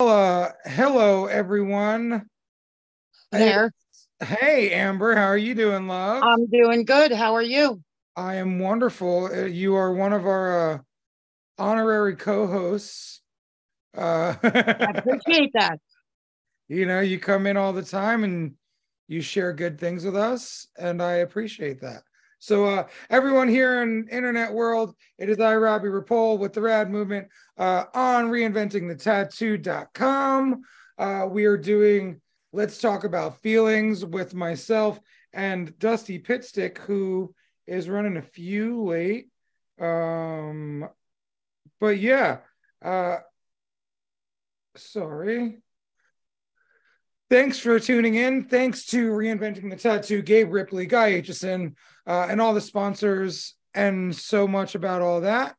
Uh, hello, everyone. There. Hey, Amber, how are you doing, love? I'm doing good. How are you? I am wonderful. Uh, You are one of our uh, honorary co-hosts. Uh, I appreciate that. you know, you come in all the time and you share good things with us, and I appreciate that. So, uh, everyone here in internet world, it is I, Robbie Rapole, with the Rad Movement uh, on reinventingthetattoo.com. Uh, we are doing Let's Talk About Feelings with myself and Dusty Pitstick, who is running a few late. Um, but yeah, uh, sorry. Thanks for tuning in. Thanks to Reinventing the Tattoo, Gabe Ripley, Guy Aitchison, uh, and all the sponsors, and so much about all that.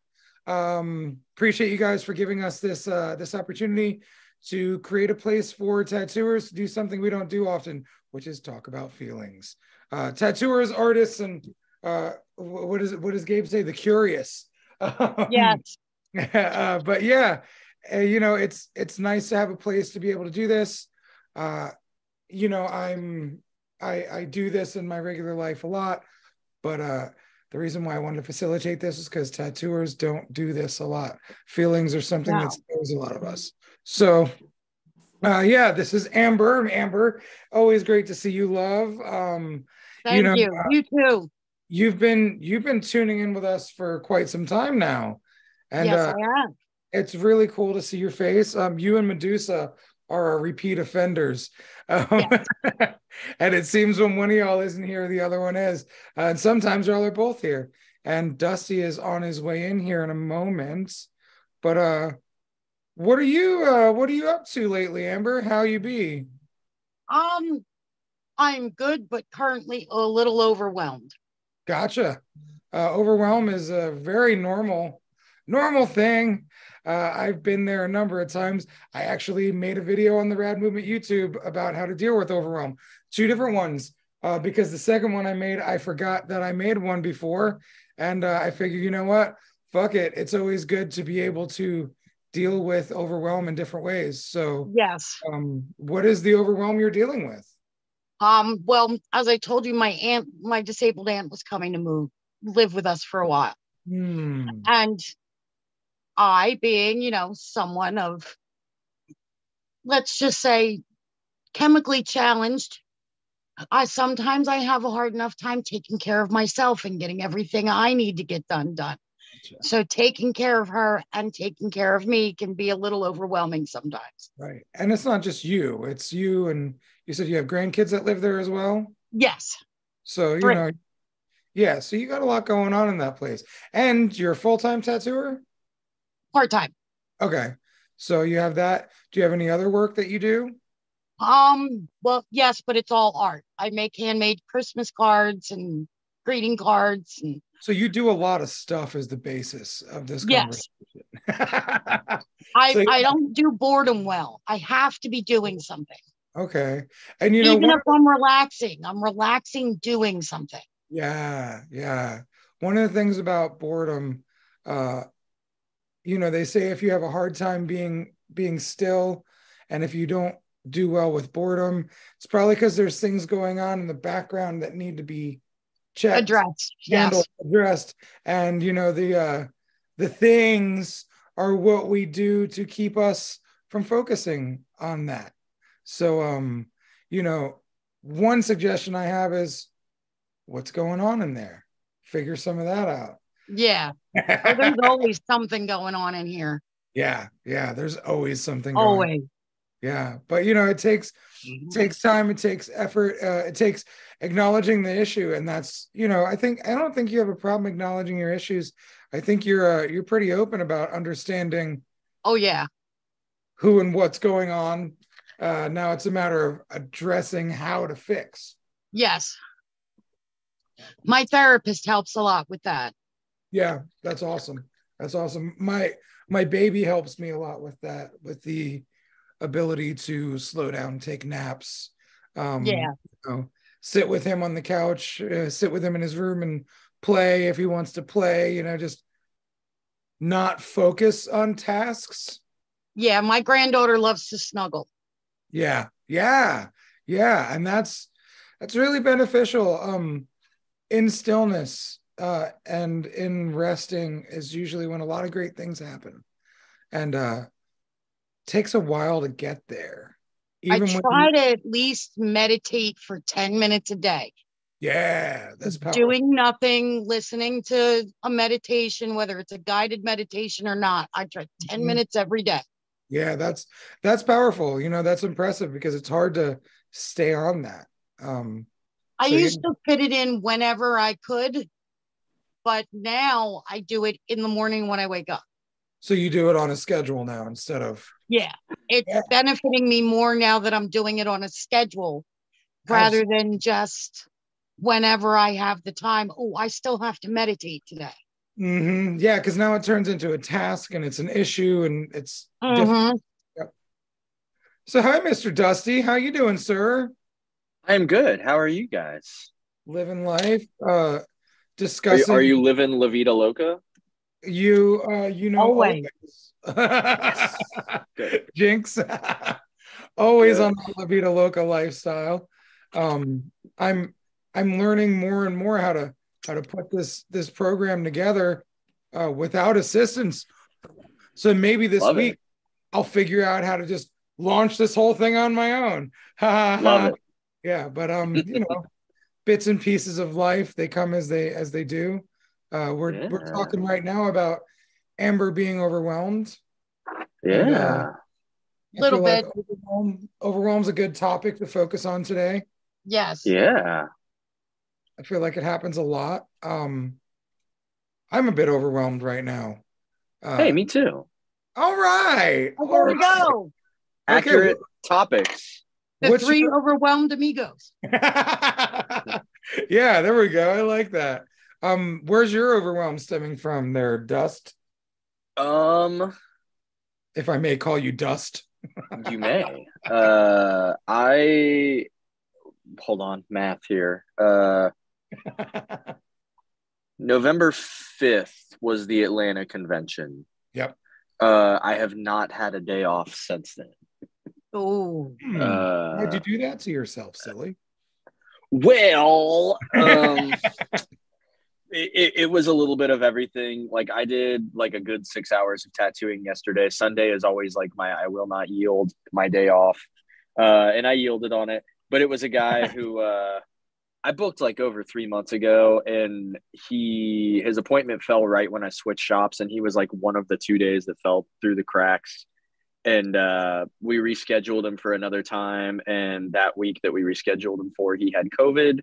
Um, appreciate you guys for giving us this uh, this opportunity to create a place for tattooers to do something we don't do often, which is talk about feelings. Uh, tattooers, artists, and uh, wh- what is? What does Gabe say? The curious. Um, Yes. uh, but yeah, uh, you know, it's it's nice to have a place to be able to do this. Uh, you know, I'm I I do this in my regular life a lot, but uh, the reason why I wanted to facilitate this is because tattooers don't do this a lot. Feelings are something No. that scares a lot of us. So. Uh, yeah, this is Amber. Amber, always great to see you, love. Um, Thank know, you. uh, You too. you've been you've been tuning in with us for quite some time now, and yes, uh, I am. it's really cool to see your face. Um, you and Medusa are our repeat offenders, um, and it seems when one of y'all isn't here, the other one is, uh, and sometimes y'all are both here. And Dusty is on his way in here in a moment, but uh, what are you uh, what are you up to lately, Amber? How you be? Um, I'm good, but currently a little overwhelmed. Gotcha. Uh, overwhelm is a very normal, normal thing. Uh, I've been there a number of times. I actually made a video on the Rad Movement YouTube about how to deal with overwhelm. Two different ones, uh, because the second one I made, I forgot that I made one before, and uh, I figured, you know what? Fuck it. It's always good to be able to deal with overwhelm in different ways. So, Yes. um, what is the overwhelm you're dealing with? Um, well, as I told you, my aunt, my disabled aunt was coming to move, live with us for a while. Hmm. And I, being, you know, someone of, let's just say, chemically challenged, I sometimes I have a hard enough time taking care of myself and getting everything I need to get done done. So taking care of her and taking care of me can be a little overwhelming sometimes. Right. And it's not just you, it's you and you said you have grandkids that live there as well. Yes. So, you Three. know, yeah, so you got a lot going on in that place. And you're a full-time tattooer? Part-time. Okay. So you have that. Do you have any other work that you do? Um, well, yes, but it's all art. I make handmade Christmas cards and greeting cards and So you do a lot of stuff as the basis of this Yes. conversation. I, So- I don't do boredom well. I have to be doing something. okay. And you know Even if I'm relaxing, I'm relaxing doing something. Yeah, yeah. One of the things about boredom, uh, you know, they say if you have a hard time being being still, and if you don't do well with boredom, it's probably because there's things going on in the background that need to be checked, Addressed. Yes. addressed, and you know the uh, the things are what we do to keep us from focusing on that. So, um, you know, one suggestion I have is what's going on in there? Figure some of that out. Yeah. There's always something going on in here. yeah, yeah, there's always something going Always. Yeah, but you know, it takes it takes time, it takes effort, uh, it takes acknowledging the issue, and that's you know, I think I don't think you have a problem acknowledging your issues. I think you're uh, you're pretty open about understanding Oh yeah. who and what's going on. Uh, now it's a matter of addressing how to fix. Yes. My therapist helps a lot with that. Yeah, that's awesome. That's awesome. My my baby helps me a lot with that, with the ability to slow down, take naps. Um, Yeah. you know, sit with him on the couch, uh, sit with him in his room, and play if he wants to play. You know, just not focus on tasks Yeah, my granddaughter loves to snuggle. Yeah, yeah, yeah, and that's that's really beneficial. Um, in stillness uh, and in resting is usually when a lot of great things happen, and uh, takes a while to get there. Even I try you, to at least meditate for ten minutes a day. Yeah, that's powerful. doing nothing, listening to a meditation, whether it's a guided meditation or not. I try 10 mm-hmm. minutes every day. Yeah, that's that's powerful. You know, that's impressive because it's hard to stay on that. Um I so used to fit it in whenever I could, but now I do it in the morning when I wake up. So you do it on a schedule now instead of Yeah. It's yeah. benefiting me more now that I'm doing it on a schedule rather Absolutely. than just whenever I have the time. Oh, I still have to meditate today. Mm-hmm. Yeah, because now it turns into a task and it's an issue and it's mm-hmm. yep. So hi, Mr. Dusty. How you doing, sir? I'm good. How are you guys? Living life. Uh discussing Are you, are you living La Vida Loca? You uh you know always. Jinx. always good. on the La Vida Loca lifestyle. Um I'm I'm learning more and more how to how to put this this program together uh, without assistance. So maybe this Love week it. I'll figure out how to just launch this whole thing on my own. Love it. Yeah, but um, you know, bits and pieces of life they come as they as they do. Uh, we're yeah. we're talking right now about Amber being overwhelmed. Yeah. And, uh, a little bit. Like overwhelm, overwhelm's a good topic to focus on today. Yes. Yeah. I feel like it happens a lot. Um, I'm a bit overwhelmed right now. Uh, hey, me too. All right. Oh, there we go. Accurate okay. topics. The What's three your... overwhelmed amigos. yeah, there we go. I like that. Um, where's your overwhelm stemming from there, Dust? Um, if I may call you Dust. you may. Uh, I hold on, math here. Uh, November 5th was the Atlanta convention. Yep. Uh, I have not had a day off since then. Oh. Hmm. Uh, Why'd you do that to yourself, silly? Well, um, it, it was a little bit of everything. Like I did like a good six hours of tattooing yesterday. Sunday is always like my I will not yield my day off. Uh, and I yielded on it. But it was a guy who uh, I booked like over three months ago, and he his appointment fell right when I switched shops, and he was like one of the two days that fell through the cracks. And uh, we rescheduled him for another time. And that week that we rescheduled him for, he had COVID.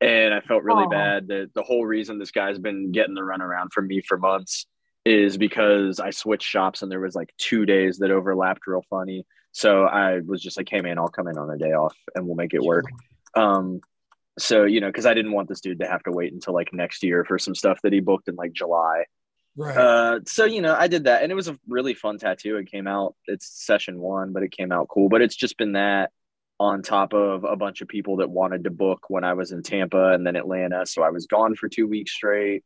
And I felt really Aww. bad that the whole reason this guy's been getting the runaround from me for months is because I switched shops and there was like two days that overlapped real funny. So I was just like, hey man, I'll come in on a day off and we'll make it work. Um, so you know, because I didn't want this dude to have to wait until like next year for some stuff that he booked in like July. Right. Uh, so you know, I did that, and it was a really fun tattoo. It came out. It's session one, but it came out cool. But it's just been that on top of a bunch of people that wanted to book when I was in Tampa and then Atlanta. So I was gone for two weeks straight.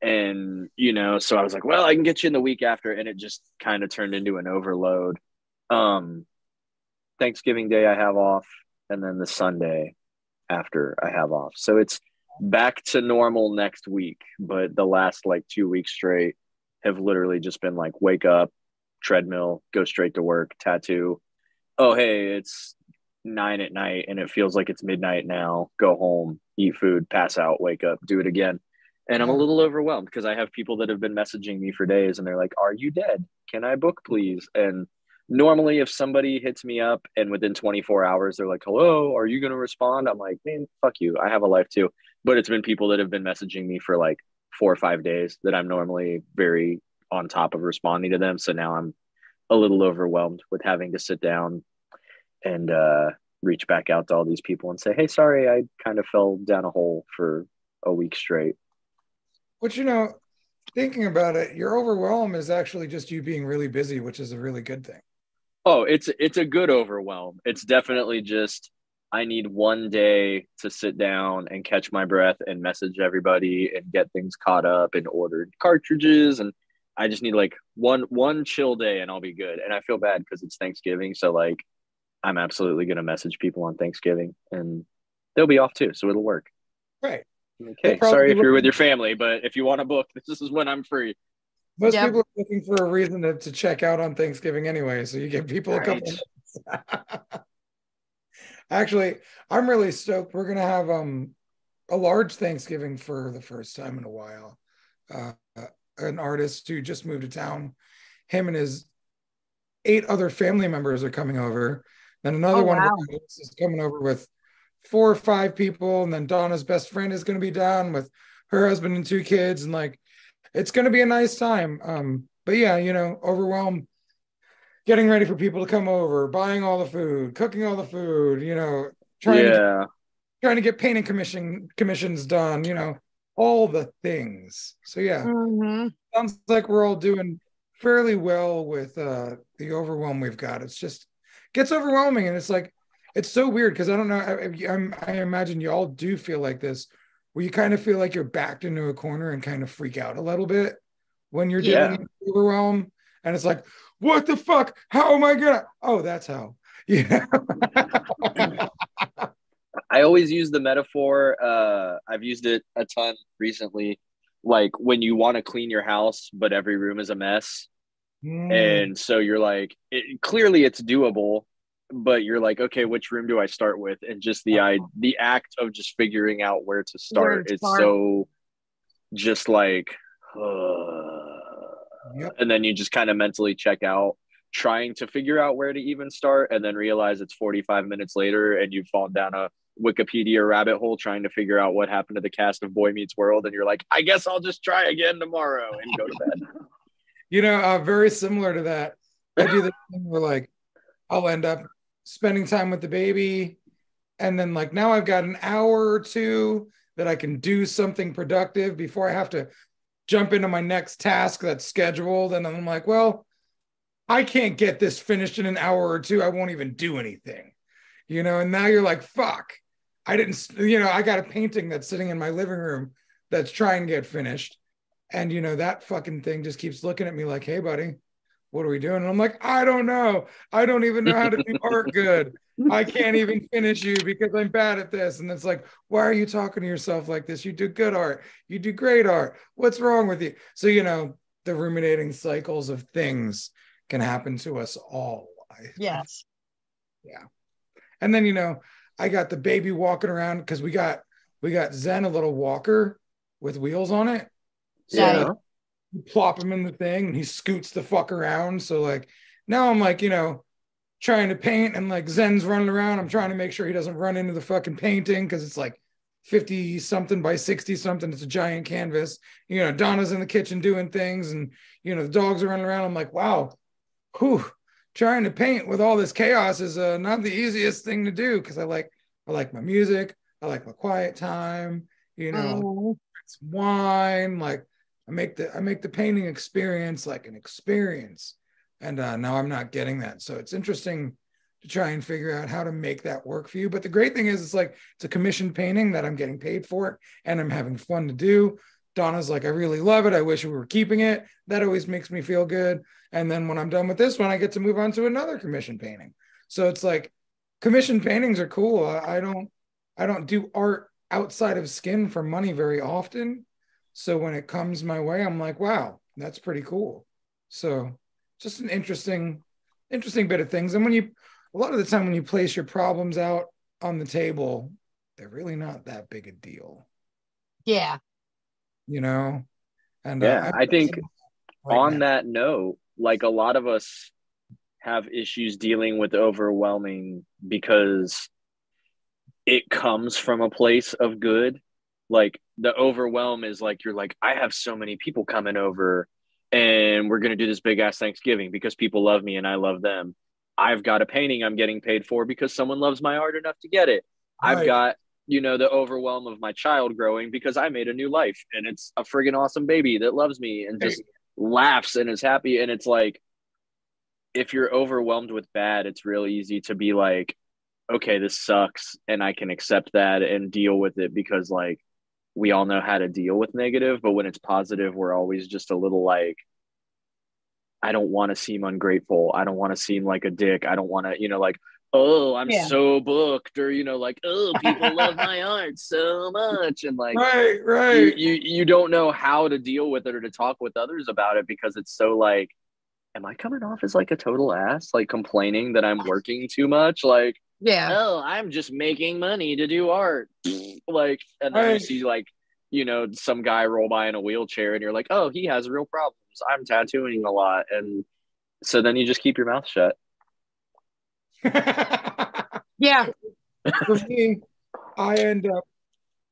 And, you know, so I was like, well, I can get you in the week after. And it just kind of turned into an overload. Um, Thanksgiving Day I have off, and then the Sunday after I have off. So it's back to normal next week, but the last like two weeks straight have literally just been like wake up, treadmill, go straight to work, tattoo. Oh, hey, it's nine at night and it feels like it's midnight now. Go home, eat food, pass out, wake up, do it again. And I'm a little overwhelmed because I have people that have been messaging me for days and they're like, Are you dead? Can I book, please? And normally if somebody hits me up and within 24 hours they're like hello are you going to respond i'm like man fuck you i have a life too but it's been people that have been messaging me for like four or five days that i'm normally very on top of responding to them. So now i'm a little overwhelmed with having to sit down and uh, reach back out to all these people and say hey sorry i kind of fell down a hole for a week straight. But you know thinking about it your overwhelm is actually just you being really busy which is a really good thing. Oh, it's it's a good overwhelm. It's definitely just I need one day to sit down and catch my breath and message everybody and get things caught up and ordered cartridges and I just need like one one chill day and I'll be good. And I feel bad because it's Thanksgiving, so like I'm absolutely gonna message people on Thanksgiving and they'll be off too, so it'll work. Right. Okay. Sorry if you're with your family, but if you want to book, this is when I'm free. Most yep. people are looking for a reason to, to check out on Thanksgiving anyway, so you give people right. a couple. Actually, I'm really stoked. We're gonna have um a large Thanksgiving for the first time in a while. Uh, an artist who just moved to town. Him and his eight other family members are coming over. Then another oh, one wow. is coming over with four or five people, and then Donna's best friend is going to be down with her husband and two kids, and like it's going to be a nice time. Um, but yeah, you know, overwhelmed, getting ready for people to come over, buying all the food, cooking all the food, you know, trying yeah. to trying to get painting commission commissions done, you know, all the things. So yeah, mm-hmm. sounds like we're all doing fairly well with uh the overwhelm we've got. It's just gets overwhelming, and it's like it's so weird because I don't know. I, I'm, I imagine you all do feel like this, where you kind of feel like you're backed into a corner and kind of freak out a little bit when you're dealing with overwhelm, and it's like, what the fuck? How am I gonna? Oh, that's how. Yeah. I always use the metaphor. Uh, I've used it a ton recently. Like when you want to clean your house, but every room is a mess. Mm. And so you're like, it, clearly it's doable, but you're like, okay, which room do I start with? And just the I, the act of just figuring out where to start is so just like, uh, yep. and then you just kind of mentally check out trying to figure out where to even start and then realize it's 45 minutes later and you've fallen down a Wikipedia rabbit hole trying to figure out what happened to the cast of Boy Meets World, and you're like, I guess I'll just try again tomorrow and go to bed. you know, uh, very similar to that. I do the thing where like I'll end up spending time with the baby, and then like now I've got an hour or two that I can do something productive before I have to jump into my next task that's scheduled, and I'm like, well, I can't get this finished in an hour or two. I won't even do anything you know and now you're like fuck I didn't, you know, I got a painting that's sitting in my living room that's trying to get finished. And, you know, that fucking thing just keeps looking at me like, hey, buddy, what are we doing? And I'm like, I don't know. I don't even know how to do art good. I can't even finish you because I'm bad at this. And it's like, why are you talking to yourself like this? You do good art. You do great art. What's wrong with you? So, you know, the ruminating cycles of things can happen to us all. Yes. Yeah. And then, you know, I got the baby walking around because we got we got Zen a little walker with wheels on it. So yeah. Plop him in the thing and he scoots the fuck around. So like now I'm like, you know, trying to paint and like Zen's running around. I'm trying to make sure he doesn't run into the fucking painting because it's like 50 something by 60 something. It's a giant canvas. You know, Donna's in the kitchen doing things and you know the dogs are running around. I'm like, wow, whew, trying to paint with all this chaos is uh, not the easiest thing to do because I like I like my music, I like my quiet time, you know, oh. it's wine. Like I make the I make the painting experience like an experience, and uh, now I'm not getting that. So it's interesting to try and figure out how to make that work for you. But the great thing is, it's like it's a commissioned painting that I'm getting paid for and I'm having fun to do. Donna's like, I really love it. I wish we were keeping it. That always makes me feel good. And then when I'm done with this one, I get to move on to another commission painting. So it's like commission paintings are cool. I, I don't I don't do art outside of skin for money very often. So when it comes my way, I'm like, wow, that's pretty cool. So just an interesting, interesting bit of things. And when you a lot of the time when you place your problems out on the table, they're really not that big a deal. Yeah you know and uh, yeah uh, I, I, think right on now. that note like a lot of us have issues dealing with overwhelming because it comes from a place of good like the overwhelm is like you're like i have so many people coming over and we're going to do this big ass thanksgiving because people love me and i love them. I've got a painting i'm getting paid for because someone loves my art enough to get it. Right. i've got you know the overwhelm of my child growing because i made a new life and it's a friggin' awesome baby that loves me and just laughs and is happy. And it's like if you're overwhelmed with bad it's real easy to be like okay this sucks and i can accept that and deal with it because like we all know how to deal with negative but when it's positive we're always just a little like I don't want to seem ungrateful. I don't want to seem like a dick. I don't want to, you know, like, oh, I'm Yeah. so booked, or you know, like, oh, people love my art so much, and like, right, you, right. you you don't know how to deal with it or to talk with others about it because it's so like, am I coming off as like a total ass, like complaining that I'm working too much, like, Yeah. oh, I'm just making money to do art, like, and then you see like, you know, some guy roll by in a wheelchair, and you're like, oh, he has real problems. I'm tattooing a lot, and so then you just keep your mouth shut. Yeah. For me, I end up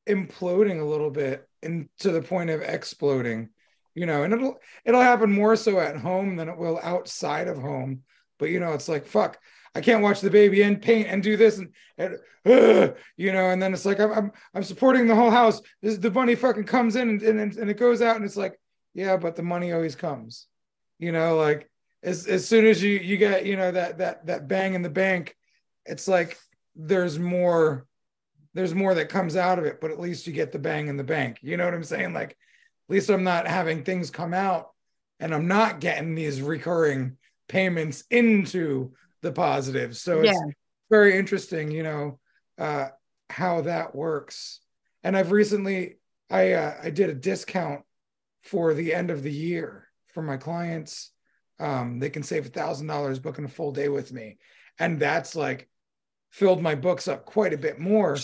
imploding a little bit and to the point of exploding, you know, and it'll it'll happen more so at home than it will outside of home. But you know, it's like fuck, I can't watch the baby and paint and do this and, and ugh, you know, and then it's like I'm I'm, I'm supporting the whole house. This the money fucking comes in and, and and it goes out and it's like, yeah, but the money always comes. You know, like as as soon as you you get, you know, that that that bang in the bank, it's like there's more there's more that comes out of it, but at least you get the bang in the bank. You know what I'm saying? Like, at least I'm not having things come out and I'm not getting these recurring payments into the positives. So it's Yeah. very interesting, you know, uh, how that works. And I've recently, I uh, I did a discount for the end of the year for my clients. Um, they can save a thousand dollars booking a full day with me, and that's like filled my books up quite a bit more.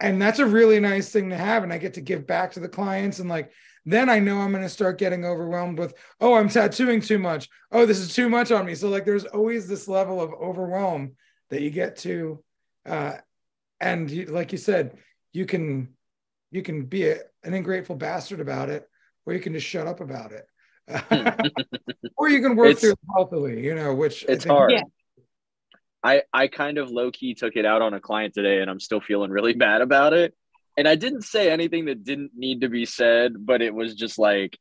And that's a really nice thing to have. And I get to give back to the clients. And like, then I know I'm going to start getting overwhelmed with, oh, I'm tattooing too much. Oh, this is too much on me. So, like, there's always this level of overwhelm that you get to. Uh, and you, like you said, you can you can be a, an ungrateful bastard about it, or you can just shut up about it. or you can work It's- through it healthily, you know, which I It's think- hard. Yeah. I I kind of low key took it out on a client today, and I'm still feeling really bad about it. And I didn't say anything that didn't need to be said, but it was just like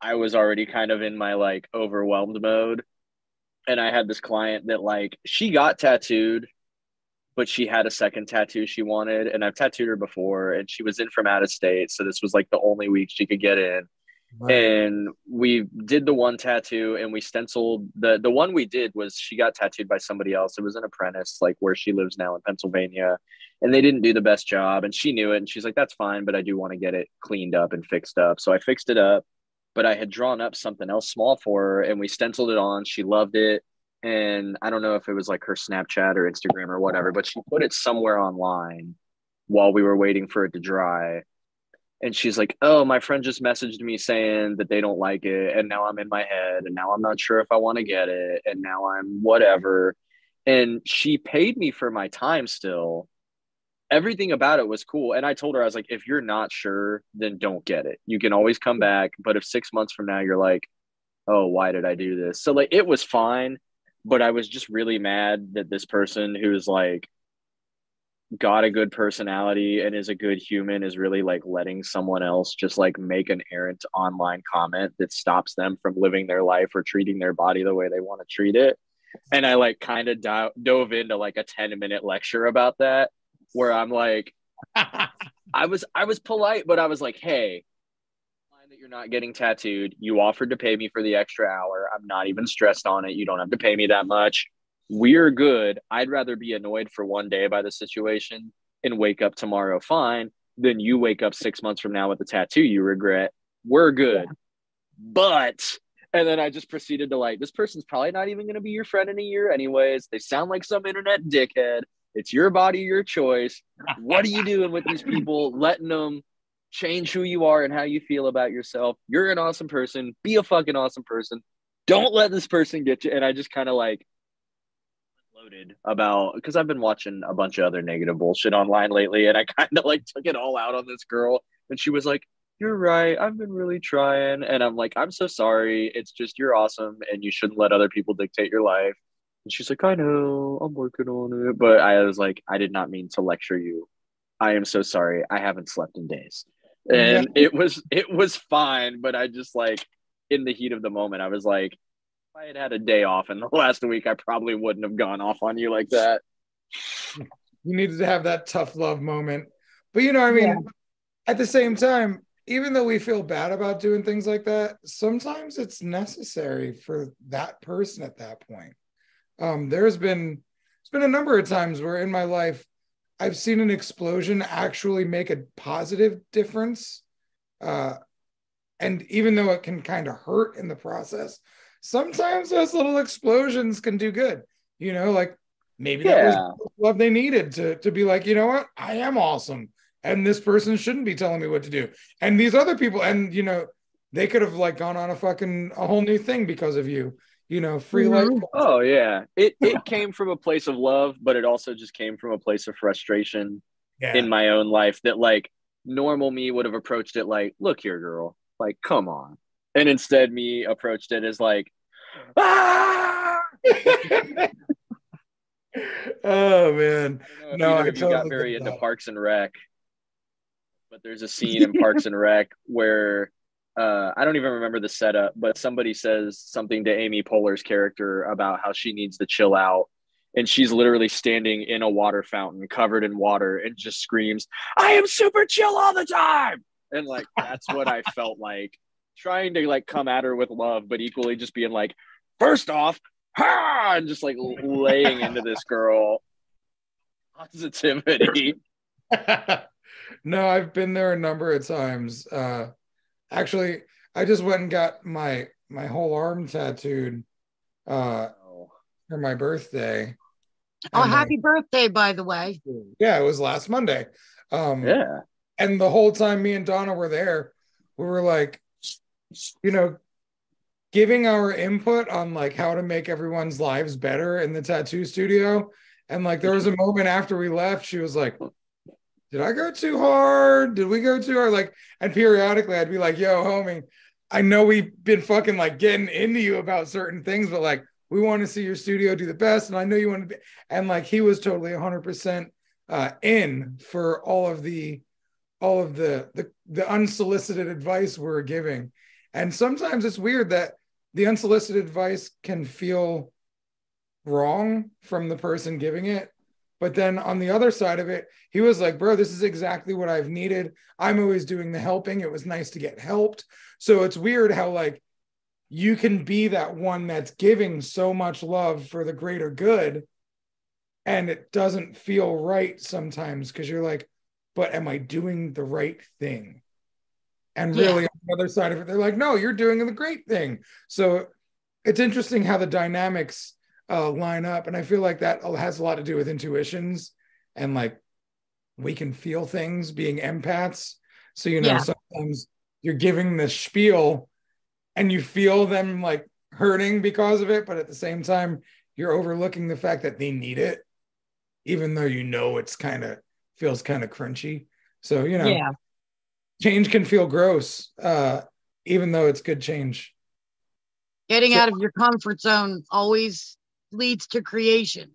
I was already kind of in my like overwhelmed mode. And I had this client that like she got tattooed, but she had a second tattoo she wanted, and I've tattooed her before, and she was in from out of state, so this was like the only week she could get in and we did the one tattoo and we stenciled the the one we did was she got tattooed by somebody else. It was an apprentice like where she lives now in pennsylvania. And they didn't do the best job and she knew it and she's like that's fine but i do want to get it cleaned up and fixed up. So i fixed it up but i had drawn up something else small for her and we stenciled it on. She loved it. And i don't know if it was like her snapchat or instagram or whatever but she put it somewhere online while we were waiting for it to dry and she's like, "Oh, my friend just messaged me saying that they don't like it, and now I'm in my head, and now I'm not sure if I want to get it, and now I'm whatever." And she paid me for my time still. Everything about it was cool, and I told her I was like, "If you're not sure, then don't get it. You can always come back, but if 6 months from now you're like, "Oh, why did I do this?" So like it was fine, but I was just really mad that this person who's like got a good personality and is a good human is really like letting someone else just like make an errant online comment that stops them from living their life or treating their body the way they want to treat it. And i like kind of do- dove into like a 10 minute lecture about that where i'm like i was i was polite but i was like hey fine that you're not getting tattooed. You offered to pay me for the extra hour. I'm not even stressed on it. You don't have to pay me that much we're good. I'd rather be annoyed for one day by the situation and wake up tomorrow fine than you wake up six months from now with a tattoo you regret. We're good. But, and then I just proceeded to like, this person's probably not even going to be your friend in a year, anyways. They sound like some internet dickhead. It's your body, your choice. What are you doing with these people? Letting them change who you are and how you feel about yourself. You're an awesome person. Be a fucking awesome person. Don't let this person get you. And I just kind of like, loaded about because I've been watching a bunch of other negative bullshit online lately, and I kind of like took it all out on this girl, and she was like, "You're right, I've been really trying," and I'm like, "I'm so sorry. It's just you're awesome, and you shouldn't let other people dictate your life." And she's like, "I know, I'm working on it," but I was like, "I did not mean to lecture you. I am so sorry. I haven't slept in days." And it was it was fine, but I just like in the heat of the moment, I was like, I had had a day off in the last week, I probably wouldn't have gone off on you like that. you needed to have that tough love moment. But you know, I mean, Yeah. at the same time, even though we feel bad about doing things like that, sometimes it's necessary for that person at that point. Um, there's been there's been a number of times where in my life I've seen an explosion actually make a positive difference. Uh, and even though it can kind of hurt in the process, sometimes those little explosions can do good. You know, like maybe that Yeah. was what they needed to to be like, you know what, I am awesome, and this person shouldn't be telling me what to do. And these other people, and you know, they could have like gone on a fucking a whole new thing because of you. You know, free Mhm. life. Oh yeah. It it came from a place of love, but it also just came from a place of frustration Yeah. in my own life that like normal me would have approached it like, look here, girl, like come on. And instead me approached it as like, ah! oh man. No, I if either of you got very into that. Parks and Rec, but there's a scene in Parks and Rec where uh, I don't even remember the setup, but somebody says something to Amy Poehler's character about how she needs to chill out. And she's literally standing in a water fountain covered in water and just screams, I am super chill all the time. And like, that's what I felt like trying to like come at her with love, but equally just being like, first off, ha! and just like laying into this girl positivity. no, I've been there a number of times. Uh actually I just went and got my my whole arm tattooed uh for my birthday. Oh, And, happy birthday, by the way. yeah, it was last Monday. Um Yeah. and the whole time me and Donna were there, we were like, you know, giving our input on like how to make everyone's lives better in the tattoo studio. And like there was a moment after we left, she was like, Did I go too hard? Did we go too hard? Like, and periodically I'd be like, Yo, homie, I know we've been fucking like getting into you about certain things, but like we want to see your studio do the best. And I know you want to be, and like he was totally 100% uh, in for all of the all of the, the the unsolicited advice we're giving and sometimes it's weird that the unsolicited advice can feel wrong from the person giving it but then on the other side of it he was like bro this is exactly what i've needed. I'm always doing the helping. It was nice to get helped. So it's weird how like you can be that one that's giving so much love for the greater good and it doesn't feel right sometimes because you're like but am I doing the right thing? And Yeah. really, on the other side of it, they're like, no, you're doing the great thing. So it's interesting how the dynamics uh, line up. And I feel like that has a lot to do with intuitions and like we can feel things being empaths. So, you know, Yeah. sometimes you're giving the spiel and you feel them like hurting because of it. But at the same time, you're overlooking the fact that they need it, even though you know it's kind of feels kind of crunchy. So, you know, Yeah. Change can feel gross, uh, even though it's good change. Getting So- out of your comfort zone always leads to creation.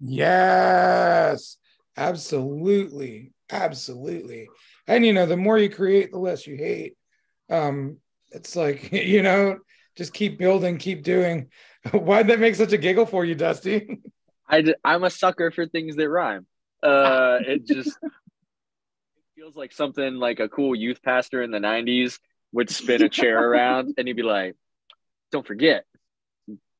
Yes, absolutely. Absolutely. And, you know, the more you create, the less you hate. Um, it's like, you know, just keep building, keep doing. Why'd that make such a giggle for you, Dusty? I, I'm a sucker for things that rhyme. Uh, it just it feels like something like a cool youth pastor in the '90s would spin a chair around and he'd be like, "Don't forget,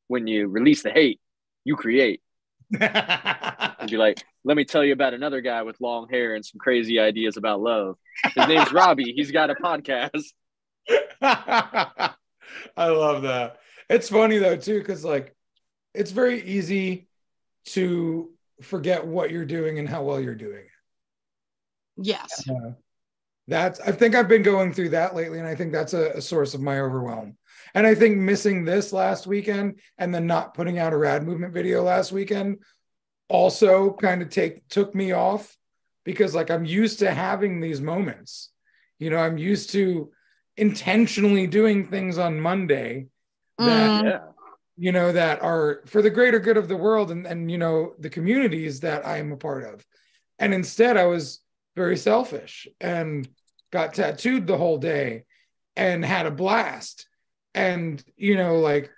when you release the hate, you create." He'd be like, "Let me tell you about another guy with long hair and some crazy ideas about love. His name's Robbie. He's got a podcast." I love that. It's funny though too, because like it's very easy to forget what you're doing and how well you're doing. Yes. Uh, that's I think I've been going through that lately, and I think that's a, a source of my overwhelm. And I think missing this last weekend and then not putting out a rad movement video last weekend also kind of take took me off because like I'm used to having these moments. You know, I'm used to intentionally doing things on Monday that Mm, you know that are for the greater good of the world and and you know the communities that I am a part of. And instead I was very selfish and got tattooed the whole day and had a blast. And you know like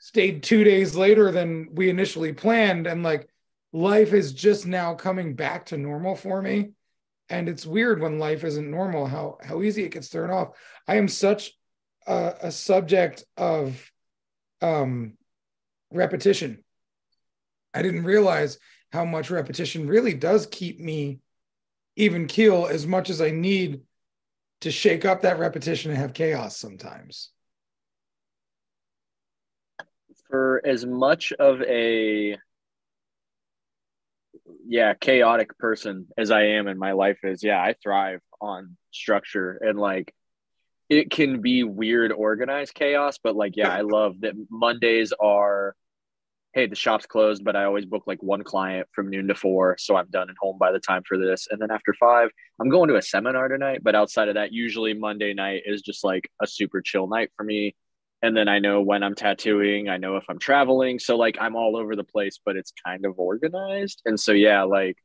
stayed 2 days later than we initially planned. And like life is just now coming back to normal for me. And it's weird when life isn't normal how how easy it gets thrown off. I am such a, a subject of um repetition. I didn't realize how much repetition really does keep me even keel as much as i need to shake up that repetition and have chaos sometimes. For as much of a yeah chaotic person as i am in my life is yeah i thrive on structure and like it can be weird organized chaos but like yeah i love that mondays are hey the shop's closed but i always book like one client from noon to four so i'm done and home by the time for this and then after five i'm going to a seminar tonight but outside of that usually monday night is just like a super chill night for me and then I know when I'm tattooing, I know if I'm traveling. So like I'm all over the place, but it's kind of organized. And so yeah, like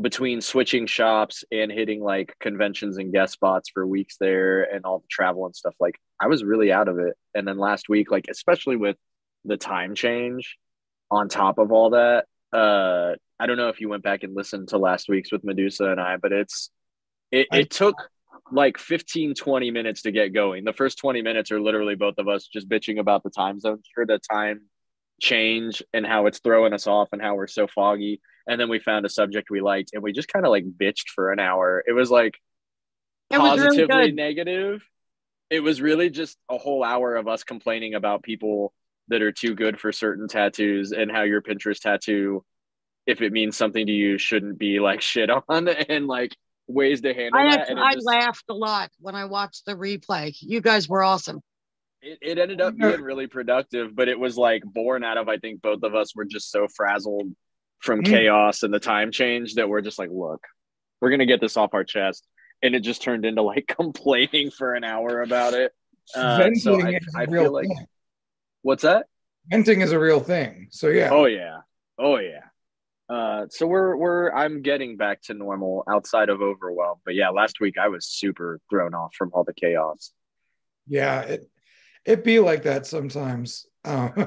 between switching shops and hitting like conventions and guest spots for weeks there and all the travel and stuff, like I was really out of it. And then last week, like especially with the time change on top of all that, uh I don't know if you went back and listened to last week's with Medusa and I, but it's it, it took like 15 20 minutes to get going. The first 20 minutes are literally both of us just bitching about the time zone for the time change and how it's throwing us off and how we're so foggy. And then we found a subject we liked and we just kind of like bitched for an hour. It was like it positively was really negative. It was really just a whole hour of us complaining about people that are too good for certain tattoos and how your pinterest tattoo if it means something to you shouldn't be like shit on and like ways to handle I that. And I just, laughed a lot when I watched the replay. You guys were awesome. It, it ended up being really productive, but it was like born out of I think both of us were just so frazzled from mm. chaos and the time change that we're just like, look, we're gonna get this off our chest. And it just turned into like complaining for an hour about it. Uh, so I, I feel like thing. What's that? Venting is a real thing. So yeah. Oh yeah. Oh yeah. Uh, so we're we're I'm getting back to normal outside of overwhelm. But yeah, last week I was super thrown off from all the chaos. Yeah, it it be like that sometimes. Um,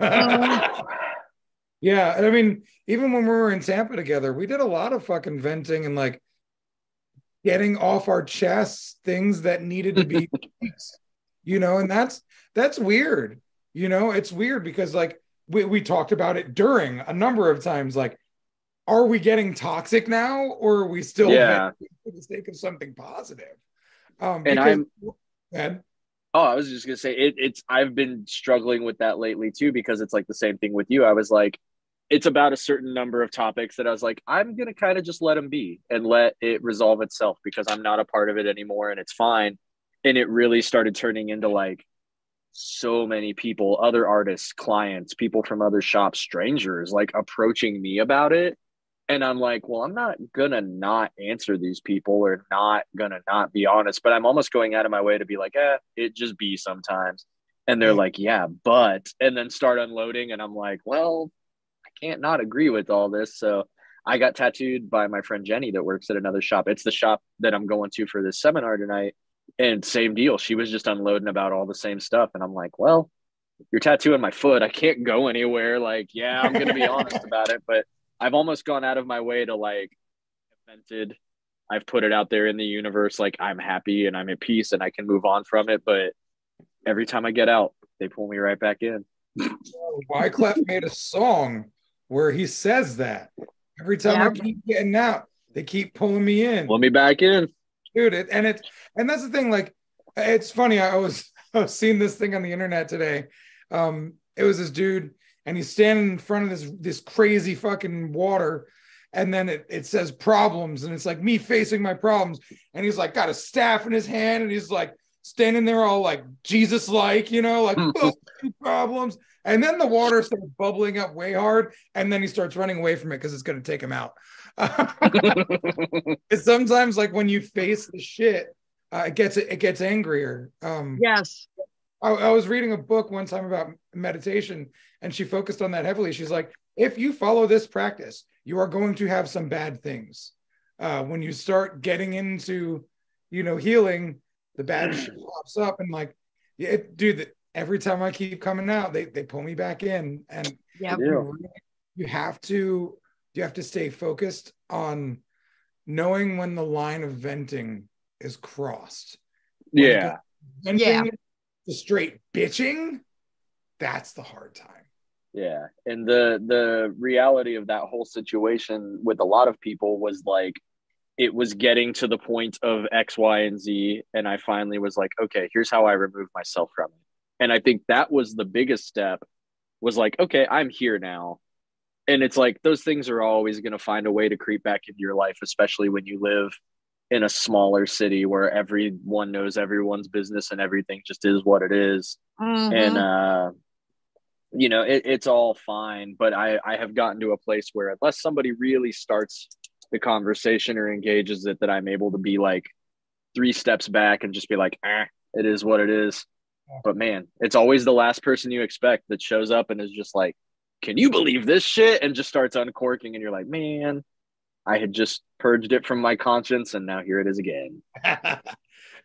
yeah, I mean, even when we were in Tampa together, we did a lot of fucking venting and like getting off our chests things that needed to be you know, and that's that's weird. You know, it's weird because like we, we talked about it during a number of times, like are we getting toxic now or are we still yeah. for the sake of something positive? Um, and I'm man. Oh, I was just gonna say it, it's I've been struggling with that lately too because it's like the same thing with you. I was like, it's about a certain number of topics that I was like, I'm gonna kind of just let them be and let it resolve itself because I'm not a part of it anymore and it's fine. And it really started turning into like so many people, other artists, clients, people from other shops, strangers, like approaching me about it. And i'm like well i'm not gonna not answer these people or not gonna not be honest but i'm almost going out of my way to be like eh it just be sometimes. And they're like yeah but and then start unloading and i'm like well i can't not agree with all this. So i got tattooed by my friend jenny that works at another shop. It's the shop that i'm going to for this seminar tonight and same deal she was just unloading about all the same stuff and i'm like well you're tattooing my foot i can't go anywhere like yeah i'm gonna be honest about it but I've almost gone out of my way to like vented. I've put it out there in the universe like I'm happy and I'm at peace and I can move on from it. But every time I get out, they pull me right back in. Wyclef made a song where he says that every time yeah. I keep getting out, they keep pulling me in. Pull me back in. Dude, it, and it and that's the thing, like it's funny. I was I was seeing this thing on the internet today. Um, it was this dude and he's standing in front of this this crazy fucking water and then it, it says problems and it's like me facing my problems and he's like got a staff in his hand and he's like standing there all like jesus like you know like oh, problems and then the water starts bubbling up way hard and then he starts running away from it because it's going to take him out it's sometimes like when you face the shit uh, it gets it gets angrier um yes I, I was reading a book one time about meditation, and she focused on that heavily. She's like, if you follow this practice, you are going to have some bad things. Uh, when you start getting into, you know, healing, the bad shit pops up, and like, yeah, dude, every time I keep coming out, they they pull me back in, and yeah, you, you have to you have to stay focused on knowing when the line of venting is crossed. When Yeah. goes Venting Yeah. to straight bitching, that's the hard time. Yeah. And the the reality of that whole situation with a lot of people was like it was getting to the point of X, Y, and Z. And I finally was like, okay, here's how I remove myself from it. And I think that was the biggest step was like, okay, I'm here now. And it's like those things are always going to find a way to creep back into your life, especially when you live in a smaller city where everyone knows everyone's business and everything just is what it is. Mhm. and uh you know it, it's all fine but i i have gotten to a place where unless somebody really starts the conversation or engages it that i'm able to be like three steps back and just be like eh, it is what it is. But man it's always the last person you expect that shows up and is just like can you believe this shit and just starts uncorking and you're like man i had just purged it from my conscience and now here it is again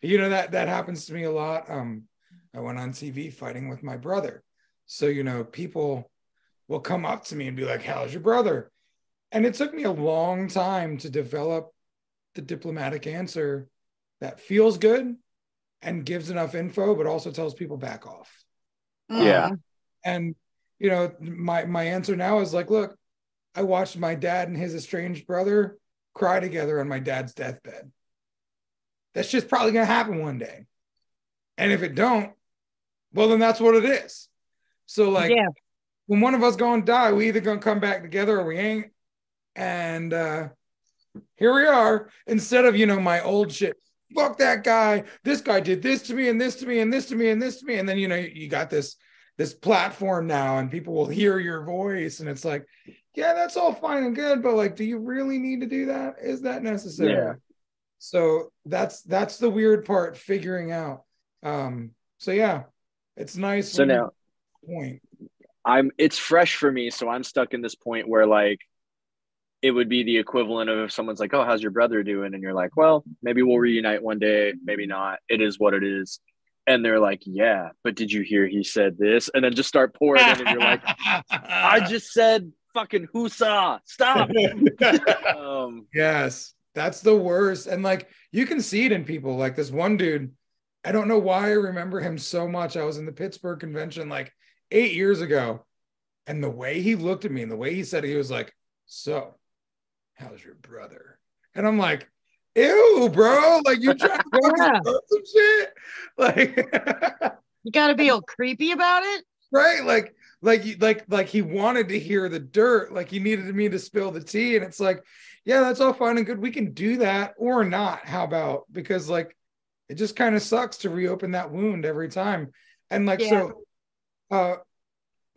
you know that that happens to me a lot. Um, I went on TV fighting with my brother, so you know people will come up to me and be like, "How's your brother?" And it took me a long time to develop the diplomatic answer that feels good and gives enough info, but also tells people back off. Yeah. Mhm. And you know, my my answer now is like, look, I watched my dad and his estranged brother cry together on my dad's deathbed. That's just probably gonna happen one day. And if it don't, well, then that's what it is. So like yeah. when one of us gonna die, we either gonna come back together or we ain't. And uh here we are. Instead of you know my old shit, fuck that guy. This guy did this to me and this to me and this to me and this to me. And then you know you got this this platform now, and people will hear your voice, and it's like, yeah, that's all fine and good, but like, do you really need to do that? Is that necessary? Yeah. So that's that's the weird part, figuring out. Um, so yeah, it's nice. so now point. I'm it's fresh for me, so I'm stuck in this point where like it would be the equivalent of if someone's like, "Oh, how's your brother doing?" and you're like, "Well, maybe we'll reunite one day, maybe not. It is what it is." And they're like, "Yeah, but did you hear he said this?" And then just start pouring in, and you're like, "I just said fucking whoosah, stop." um, Yes, that's the worst. And like you can see it in people. Like this one dude, I don't know why I remember him so much. I was in the Pittsburgh convention like eight years ago, and the way he looked at me and the way he said it, he was like, So, how's your brother? And I'm like, Ew, bro, like you trying to fucking Yeah. some shit? Like You got to be all creepy about it. right like like like like he wanted to hear the dirt like he needed me to spill the tea and it's like yeah that's all fine and good we can do that or not how about because like it just kind of sucks to reopen that wound every time and like so uh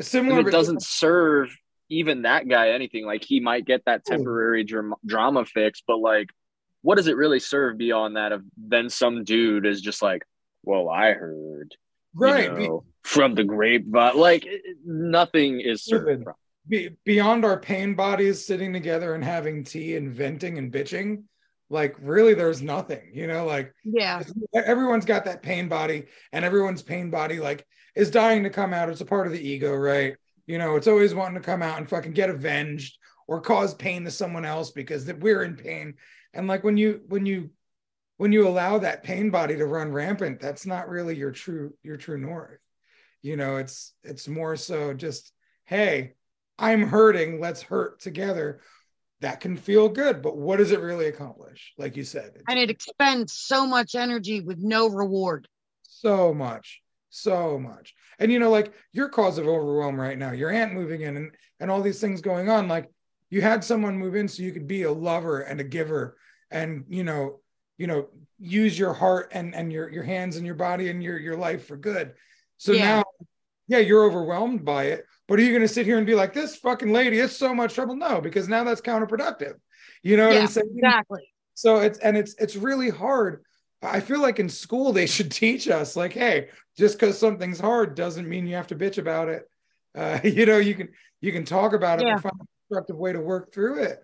similar and it doesn't serve even that guy anything. Like he might get that temporary dram- drama fix, but like, what does it really serve beyond that? Of then some dude is just like, "Well, I heard." you right be- from the grapevine. Like it- it- nothing is served from. be, beyond our pain bodies sitting together and having tea and venting and bitching like really there's nothing you know like Yeah. everyone's got that pain body and everyone's pain body like is dying to come out it's a part of the ego right you know it's always wanting to come out and fucking get avenged or cause pain to someone else because that we're in pain and like when you when you when you allow that pain body to run rampant that's not really your true your true north. You know it's it's more so just hey i'm hurting let's hurt together. That can feel good but what does it really accomplish? Like you said And it expends so much energy with no reward. so much so much. And you know like your cause of overwhelm right now your aunt moving in and and all these things going on like you had someone move in so you could be a lover and a giver and you know you know use your heart and and your your hands and your body and your your life for good so Yeah. now yeah you're overwhelmed by it but are you going to sit here and be like this fucking lady is so much trouble no because now that's counterproductive you know what Yeah, i'm saying Exactly. so it's and it's it's really hard i feel like in school they should teach us like hey just because something's hard doesn't mean you have to bitch about it uh, you know you can you can talk about it Yeah. find constructive way to work through it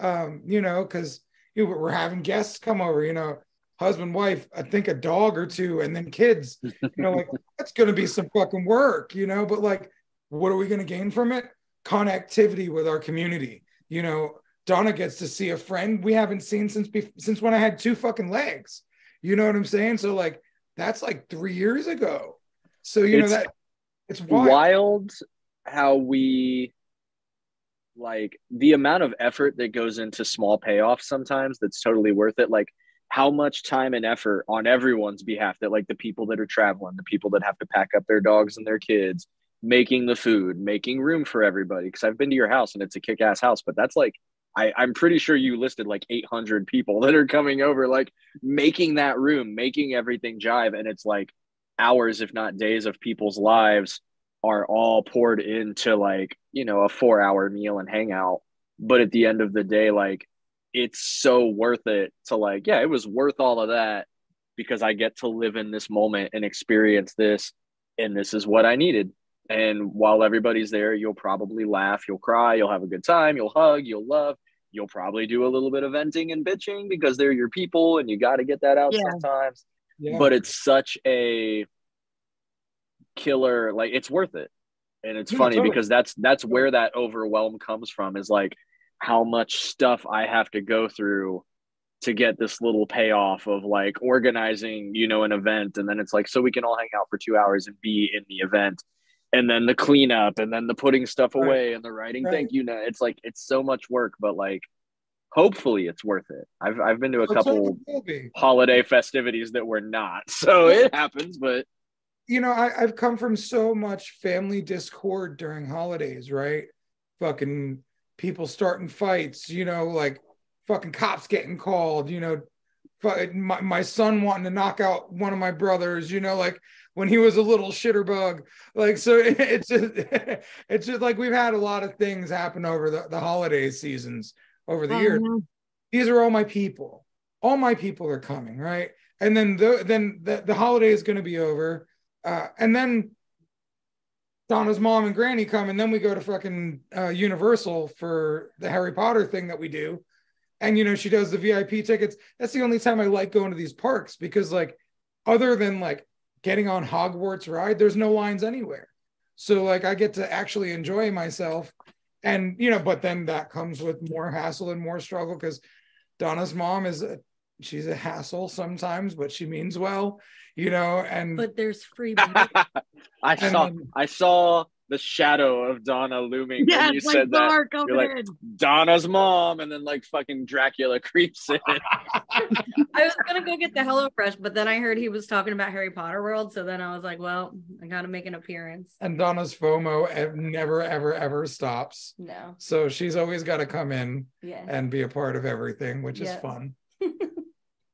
um, you know because you know, we're having guests come over you know husband wife i think a dog or two and then kids you know like that's going to be some fucking work you know but like what are we going to gain from it connectivity with our community you know Donna gets to see a friend we haven't seen since bef- since when I had two fucking legs. You know what I'm saying? So like that's like three years ago. So you It's know that it's wild. wild how we like the amount of effort that goes into small payoffs sometimes that's totally worth it like how much time and effort on everyone's behalf that like the people that are traveling the people that have to pack up their dogs and their kids making the food making room for everybody because i've been to your house and it's a kick-ass house but that's like I, i'm pretty sure you listed like 800 people that are coming over like making that room making everything jive and it's like hours if not days of people's lives are all poured into like you know a four hour meal and hangout but at the end of the day like it's so worth it to like yeah it was worth all of that because i get to live in this moment and experience this and this is what i needed and while everybody's there you'll probably laugh you'll cry you'll have a good time you'll hug you'll love you'll probably do a little bit of venting and bitching because they're your people and you got to get that out Yeah. sometimes Yeah. but it's such a killer like it's worth it and it's Yeah, funny totally. because that's that's where that overwhelm comes from is like how much stuff i have to go through to get this little payoff of like organizing you know an event and then it's like so we can all hang out for two hours and be in the event and then the cleanup and then the putting stuff Right. away and the writing Right. thank you note it's like it's so much work but like hopefully it's worth it i've, I've been to a couple totally will be. holiday festivities that were not so it happens but you know, I, I've come from so much family discord during holidays, right? Fucking people starting fights, you know, like fucking cops getting called, you know, my, my son wanting to knock out one of my brothers, you know, like when he was a little shitter bug. Like, so it's just, it's just like we've had a lot of things happen over the, the holiday seasons over the years Mhm. these are all my people. All my people are coming, right? And then the then the, the holiday is going to be over, uh, and then Donna's mom and Granny come, and then we go to fucking uh, Universal for the Harry Potter thing that we do, and you know she does the VIP tickets. That's the only time I like going to these parks because like, other than like getting on Hogwarts ride, there's no lines anywhere. So like I get to actually enjoy myself, and you know, but then that comes with more hassle and more struggle because Donna's mom is a, she's a hassle sometimes, but she means well, you know, and But there's free. I And saw then- I saw the shadow of Donna looming Yeah, when you it's said that. You're like, there. Donna's mom, and then like fucking Dracula creeps in. I was gonna go get the HelloFresh, but then I heard he was talking about Harry Potter World, so then I was like, well, I gotta make an appearance. and Donna's FOMO never ever ever stops. No, So she's always got to come in yeah. and be a part of everything, which is fun.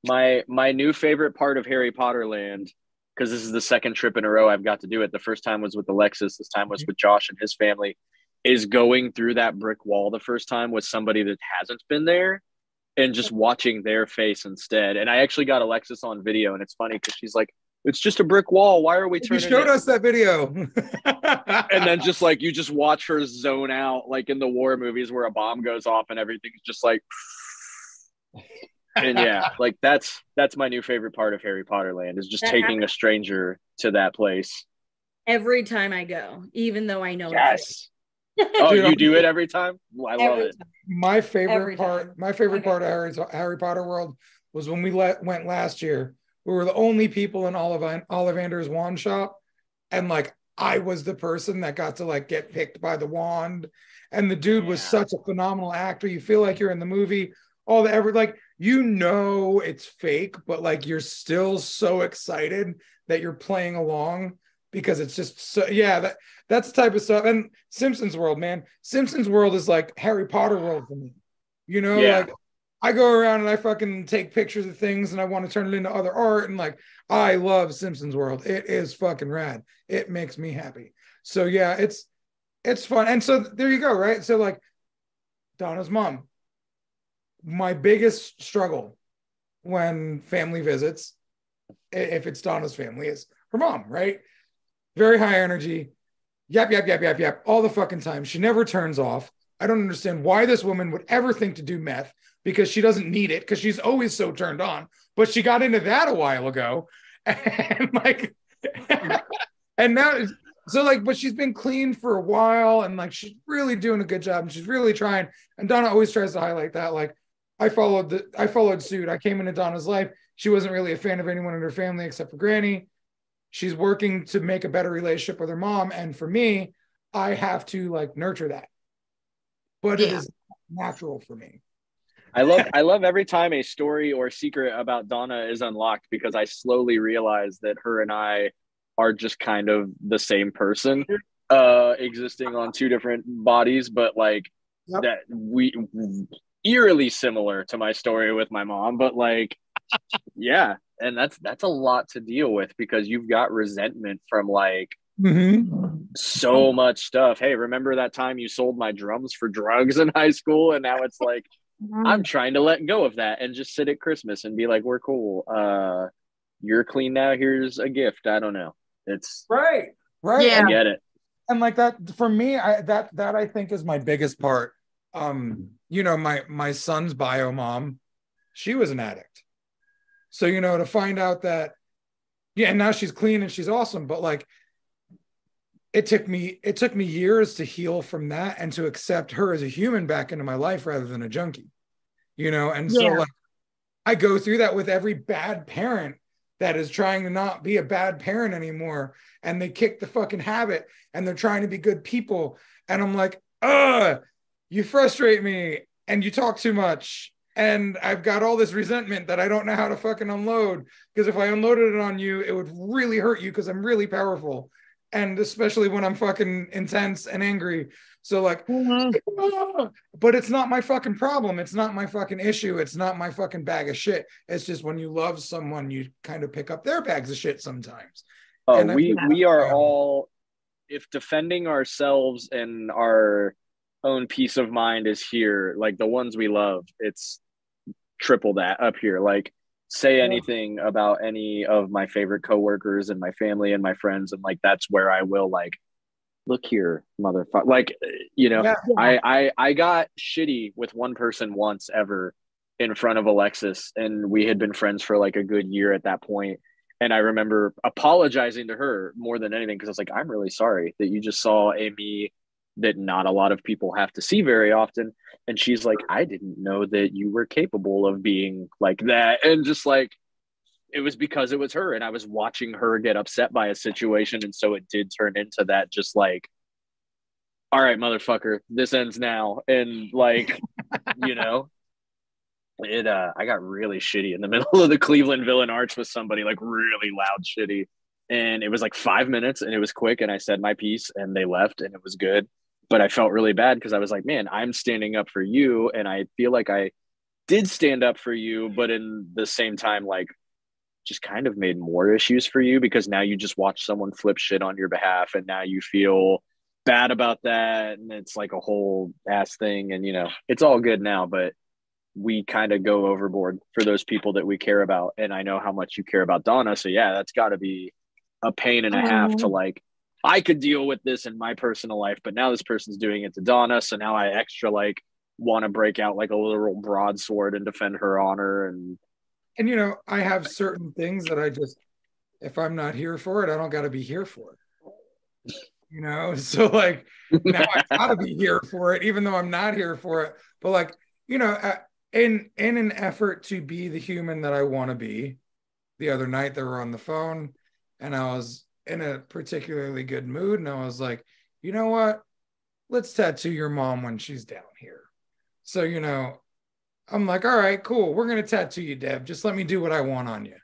my my new favorite part of Harry Potter Land, because this is the second trip in a row I've got to do it. The first time was with Alexis. This time was mm-hmm. with Josh and his family. Is going through that brick wall the first time with somebody that hasn't been there, and just watching their face instead. And I actually got Alexis on video, and it's funny because she's like, "It's just a brick wall. Why are we You showed it?" us that video. and then just like you just watch her zone out like in the war movies where a bomb goes off and everything's just like and yeah like that's that's my new favorite part of harry potter land is just That taking a stranger to that place Every time I go, even though I know it's yes oh Dude, you do it every time i love it time. my favorite Every part, time. my favorite Okay. part of Harry's, Harry Potter World was when we let, went last year. We were the only people in Olive Ollivander's wand shop, and like I was the person that got to like get picked by the wand, and the dude was such a phenomenal actor. You feel like you're in the movie. All the ever like you know it's fake, but like you're still so excited that you're playing along because it's just so yeah that that's the type of stuff. And Simpsons World, man, Simpsons World is like Harry Potter World for me. You know, Yeah. like I go around and I fucking take pictures of things and I want to turn it into other art. And like, I love Simpsons World. It is fucking rad. It makes me happy. So yeah, it's it's fun. And so there you go, right? So like Donna's mom. My biggest struggle when family visits, if it's Donna's family, is her mom, right? Very high energy, yap, yap, yap, yap, yap, all the fucking time. She never turns off. I don't understand why this woman would ever think to do meth because she doesn't need it because she's always so turned on. But she got into that a while ago. And like, and now, so like, but she's been clean for a while and like she's really doing a good job and she's really trying. And Donna always tries to highlight that. Like, I followed the I followed suit. I came into Donna's life. She wasn't really a fan of anyone in her family except for Granny. She's working to make a better relationship with her mom. And for me, I have to like nurture that. But it Yeah. is natural for me. I love I love every time a story or secret about Donna is unlocked because I slowly realize that her and I are just kind of the same person uh existing on two different bodies but like Yep. that we eerily similar to my story with my mom but like yeah and that's that's a lot to deal with because you've got resentment from like Mm-hmm. so much stuff hey remember that time you sold my drums for drugs in high school and now it's like I'm trying to let go of that and just sit at Christmas and be like, we're cool. Uh, you're clean now. Here's a gift. I don't know. It's Right. Right. Yeah. I get it. and like that for me i that that i think is my biggest part um you know my my son's bio mom she was an addict. So you know to find out that yeah and now she's clean and she's awesome but like it took me it took me years to heal from that and to accept her as a human back into my life rather than a junkie you know? And so like i go through that with every bad parent that is trying to not be a bad parent anymore and they kick the fucking habit and they're trying to be good people and i'm like uh you frustrate me and you talk too much and i've got all this resentment that i don't know how to fucking unload because if i unloaded it on you it would really hurt you because i'm really powerful and especially when i'm fucking intense and angry so like Mhm. but it's not my fucking problem. It's not my fucking issue. It's not my fucking bag of shit. It's just when you love someone, you kind of pick up their bags of shit sometimes. Oh, And we think- we are Yeah. all if defending ourselves and our own peace of mind is here, like the ones we love, it's triple that up here. Like say Yeah. anything about any of my favorite coworkers and my family and my friends, and like that's where I will like look here, motherfucker. Like you know, Yeah. I, I I got shitty with one person once ever in front of Alexis, and we had been friends for like a good year at that point. And I remember apologizing to her more than anything because I was like, I'm really sorry that you just saw a me that not a lot of people have to see very often. And she's like, I didn't know that you were capable of being like that. And just like, it was because it was her. And I was watching her get upset by a situation. And so it did turn into that, just like, all right, motherfucker, this ends now. And like, you know, it uh I got really shitty in the middle of the Cleveland Villain Arts with somebody like really loud shitty. And it was like five minutes and it was quick and I said my piece and they left and it was good. But I felt really bad because I was like, man, I'm standing up for you. And I feel like I did stand up for you, but in the same time, like just kind of made more issues for you because now you just watch someone flip shit on your behalf and now you feel bad about that and it's like a whole ass thing and you know it's all good now but we kind of go overboard for those people that we care about and i know how much you care about donna so yeah that's got to be a pain and a half to um, like i could deal with this in my personal life but now this person's doing it to donna so now i extra like want to break out like a literal broadsword and defend her honor and And you know, I have certain things that I just, if I'm not here for it, I don't got to be here for it. You know, so like now I gotta be here for it, even though I'm not here for it. But like, you know, uh, in in an effort to be the human that I want to be, the other night they were on the phone, and I was in a particularly good mood, and I was like, you know what? Let's tattoo your mom when she's down here. So you know, I'm like, all right, cool. We're gonna tattoo you, Deb. Just let me do what I want on you.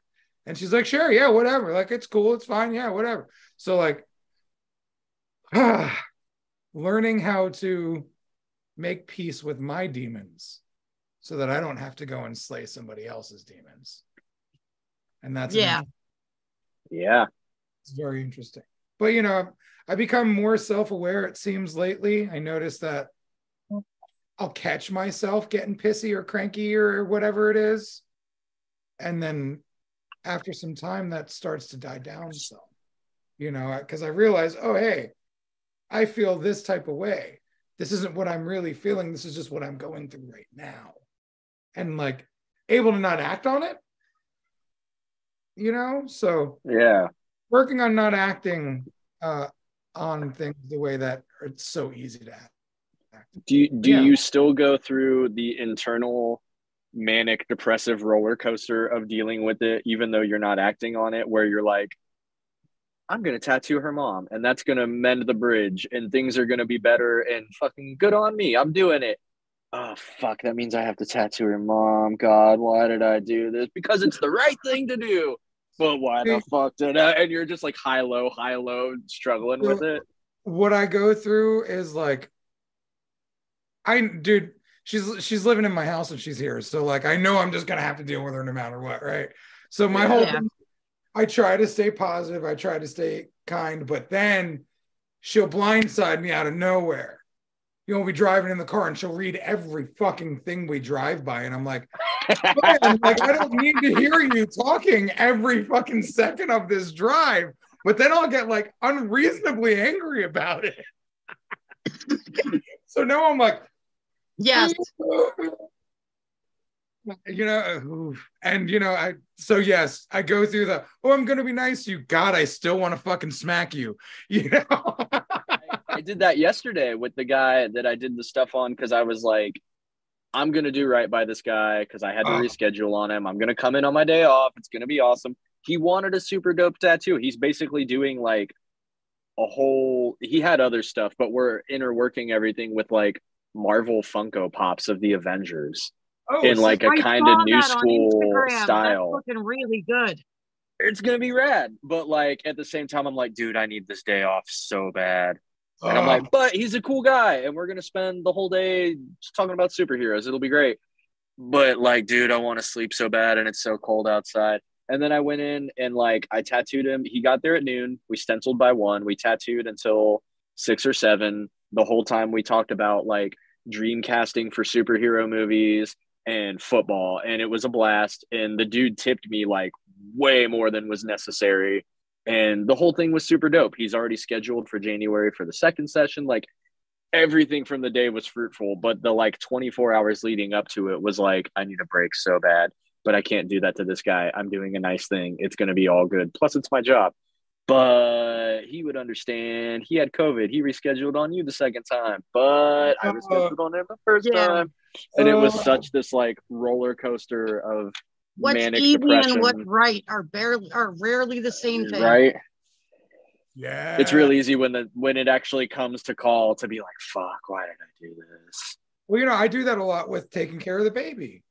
And she's like, sure, yeah, whatever. Like, it's cool, it's fine, yeah, whatever. So like learning how to make peace with my demons so that I don't have to go and slay somebody else's demons. And that's Yeah. yeah it's very interesting. But you know, I become more self-aware, it seems lately. I notice that I'll catch myself getting pissy or cranky or whatever it is. And then after some time that starts to die down So, you know, because I realize, oh hey, I feel this type of way. This isn't what I'm really feeling. This is just what I'm going through right now. And like able to not act on it. You know, so yeah working on not acting uh on things the way that it's so easy to act. Do you do Yeah. you still go through the internal manic depressive roller coaster of dealing with it, even though you're not acting on it, where you're like, I'm gonna tattoo her mom, and that's gonna mend the bridge, and things are gonna be better, and fucking good on me, I'm doing it. Oh fuck, that means I have to tattoo her mom. God, why did I do this? Because it's the right thing to do. But why the fuck did I? And you're just like high low, high low, struggling with it. What I go through is like, I dude, she's she's living in my house and she's here, so like I know I'm just gonna have to deal with her no matter what, right? So my whole thing, I try to stay positive, I try to stay kind, but then she'll blindside me out of nowhere. You know, we'll be driving in the car and she'll read every fucking thing we drive by, and I'm like. Man, like I don't need to hear you talking every fucking second of this drive, but then I'll get like unreasonably angry about it. so now I'm like, Yes. you know, and you know, I so yes, I go through the oh, I'm gonna be nice to you. God, I still want to fucking smack you, you know. I did that yesterday with the guy that I did the stuff on because I was like, I'm gonna do right by this guy because I had to Oh. reschedule on him. I'm gonna come in on my day off. It's gonna be awesome. He wanted a super dope tattoo. He's basically doing like a whole. He had other stuff, but we're interworking everything with like Marvel Funko Pops of the Avengers oh, in like a kind of new school style. That's looking really good. It's gonna be rad, but like at the same time, I'm like, dude, I need this day off so bad. And I'm like, uh. but he's a cool guy, and we're gonna spend the whole day just talking about superheroes. It'll be great. But like, dude, I want to sleep so bad, and it's so cold outside. And then I went in and like I tattooed him. He got there at noon. We stenciled by one. We tattooed until six or seven. The whole time we talked about like dream casting for superhero movies and football, and it was a blast. And the dude tipped me like way more than was necessary and the whole thing was super dope. He's already scheduled for January for the second session. Like everything from the day was fruitful, but the like 24 hours leading up to it was like, I need a break so bad, but I can't do that to this guy. I'm doing a nice thing. It's going to be all good. Plus, it's my job. But he would understand. He had COVID. He rescheduled on you the second time, but I rescheduled oh, on him the first Yeah. time. And it was Oh. such this like roller coaster of What's manic easy depression. and what's right are barely are rarely the same thing. right? yeah, it's real easy when the when it actually comes to call to be like fuck why did i do this Well, you know, I do that a lot with taking care of the baby.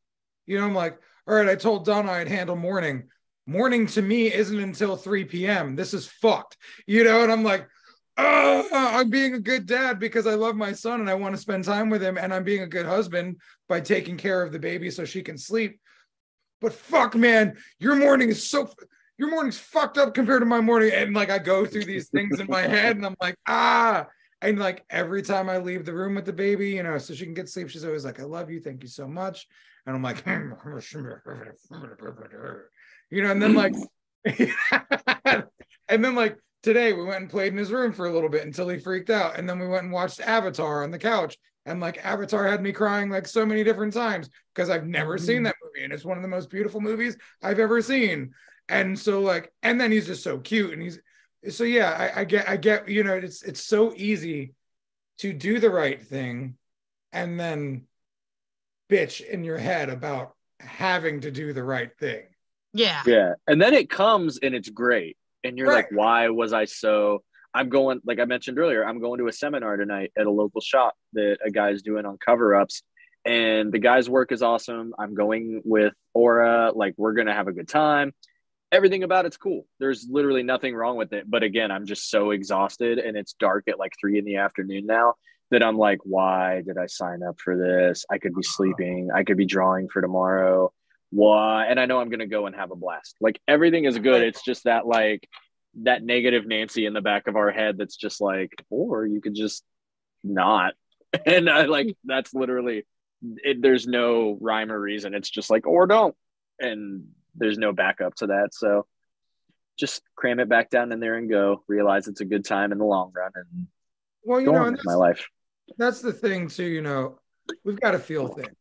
You know, I'm like, all right, I told Donna I'd handle morning. Morning to me isn't until 3 p.m. This is fucked. You know, and I'm like, oh, I'm being a good dad because I love my son and I want to spend time with him. And I'm being a good husband by taking care of the baby so she can sleep. But fuck, man, your morning is so your morning's fucked up compared to my morning. And like I go through these things in my head and I'm like, ah, and like every time I leave the room with the baby, you know, so she can get sleep, she's always like, I love you. Thank you so much. And I'm like, you know, and then like, and then like today we went and played in his room for a little bit until he freaked out. And then we went and watched Avatar on the couch. And like Avatar had me crying like so many different times because I've never mm-hmm. seen that movie. And it's one of the most beautiful movies I've ever seen. And so like, and then he's just so cute. And he's so yeah, I, I get I get, you know, it's it's so easy to do the right thing and then bitch in your head about having to do the right thing. Yeah. yeah and then it comes and it's great and you're like why was i so i'm going like i mentioned earlier i'm going to a seminar tonight at a local shop that a guy's doing on cover ups and the guy's work is awesome. I'm going with aura. Like we're gonna have a good time. Everything about it's cool. There's literally nothing wrong with it. But again i'm just so exhausted and it's dark at like three in the afternoon now that i'm like why did i sign up for this? I could be sleeping. I could be drawing for tomorrow why and i know i'm gonna go and have a blast. Like everything is good. It's just that like that negative nancy in the back of our head that's just like or you could just not. And i like that's literally it, there's no rhyme or reason. It's just like or don't. And there's no backup to that. So just cram it back down in there and go. Realize it's a good time in the long run and Well, you go know, on with my life. that's the thing too, you know, we've got to feel things.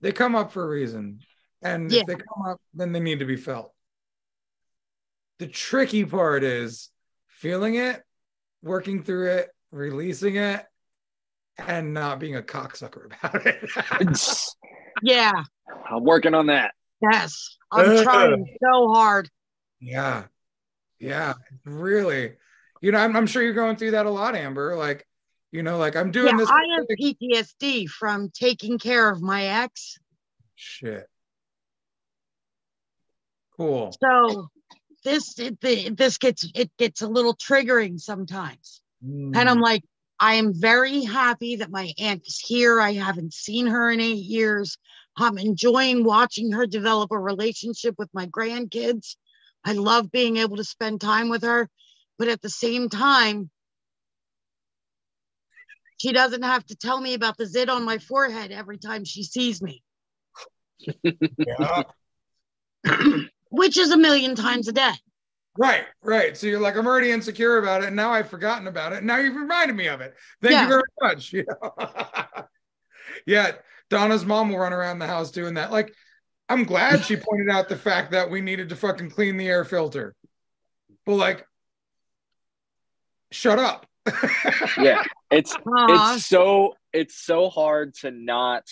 They come up for a reason. And Yeah. if they come up, then they need to be felt. The tricky part is feeling it working through it, releasing it, and not being a cocksucker about it. Yeah. I'm working on that. Yes. I'm trying so hard. yeah. Yeah. Really. You know, I'm, I'm sure you're going through that a lot, Amber. Like, you know, like I'm doing Yeah, this. I have PTSD from taking care of my ex. Shit. Cool. So this it, the- this gets it gets a little triggering sometimes. And Mm. I'm like, I am very happy that my aunt is here. I haven't seen her in eight years. I'm enjoying watching her develop a relationship with my grandkids. I love being able to spend time with her. But at the same time, she doesn't have to tell me about the zit on my forehead every time she sees me, Yeah. which is a million times a day. Right, right. So you're like, I'm already insecure about it, and now I've forgotten about it. And now you've reminded me of it. Thank Yeah. you very much. You know? yeah, Donna's mom will run around the house doing that. Like, I'm glad she pointed out the fact that we needed to fucking clean the air filter. But like, shut up. Yeah. It's Aw, it's so it's so hard to not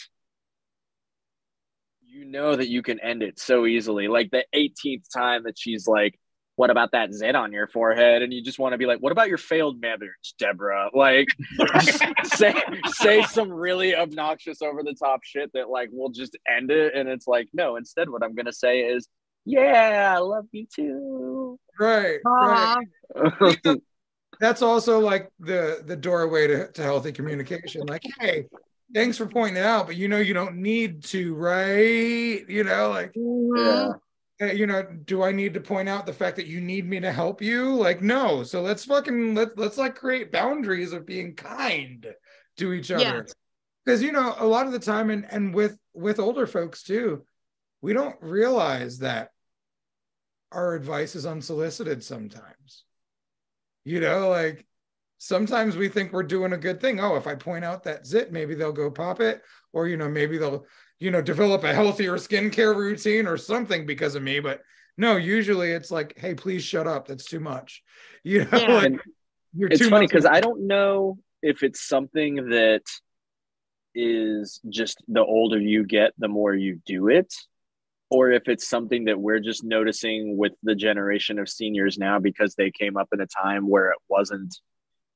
you know that you can end it so easily. Like the 18th time that she's like what about that zit on your forehead? And you just want to be like what about your failed marriage deborah? Like say say some really obnoxious over the top shit that like will just end it and it's like no instead what i'm gonna say is yeah i love you too. Right, right. aw. That's also like the the doorway to, to healthy communication. Like, hey, thanks for pointing it out, but you know you don't need to, right? You know, like yeah uh, you know, do I need to point out the fact that you need me to help you? Like, no. So let's fucking let let's like create boundaries of being kind to each other. Yes. Because you know, a lot of the time, and and with with older folks too, we don't realize that our advice is unsolicited sometimes. You know, like sometimes we think we're doing a good thing. Oh, if I point out that zit, maybe they'll go pop it, or you know, maybe they'll you know develop a healthier skincare routine or something because of me. But no, usually it's like, hey, please shut up. That's too much. You know, Yeah. like you're it's too funny because I don't know if it's something that is just the older you get, the more you do it, or if it's something that we're just noticing with the generation of seniors now because they came up in a time where it wasn't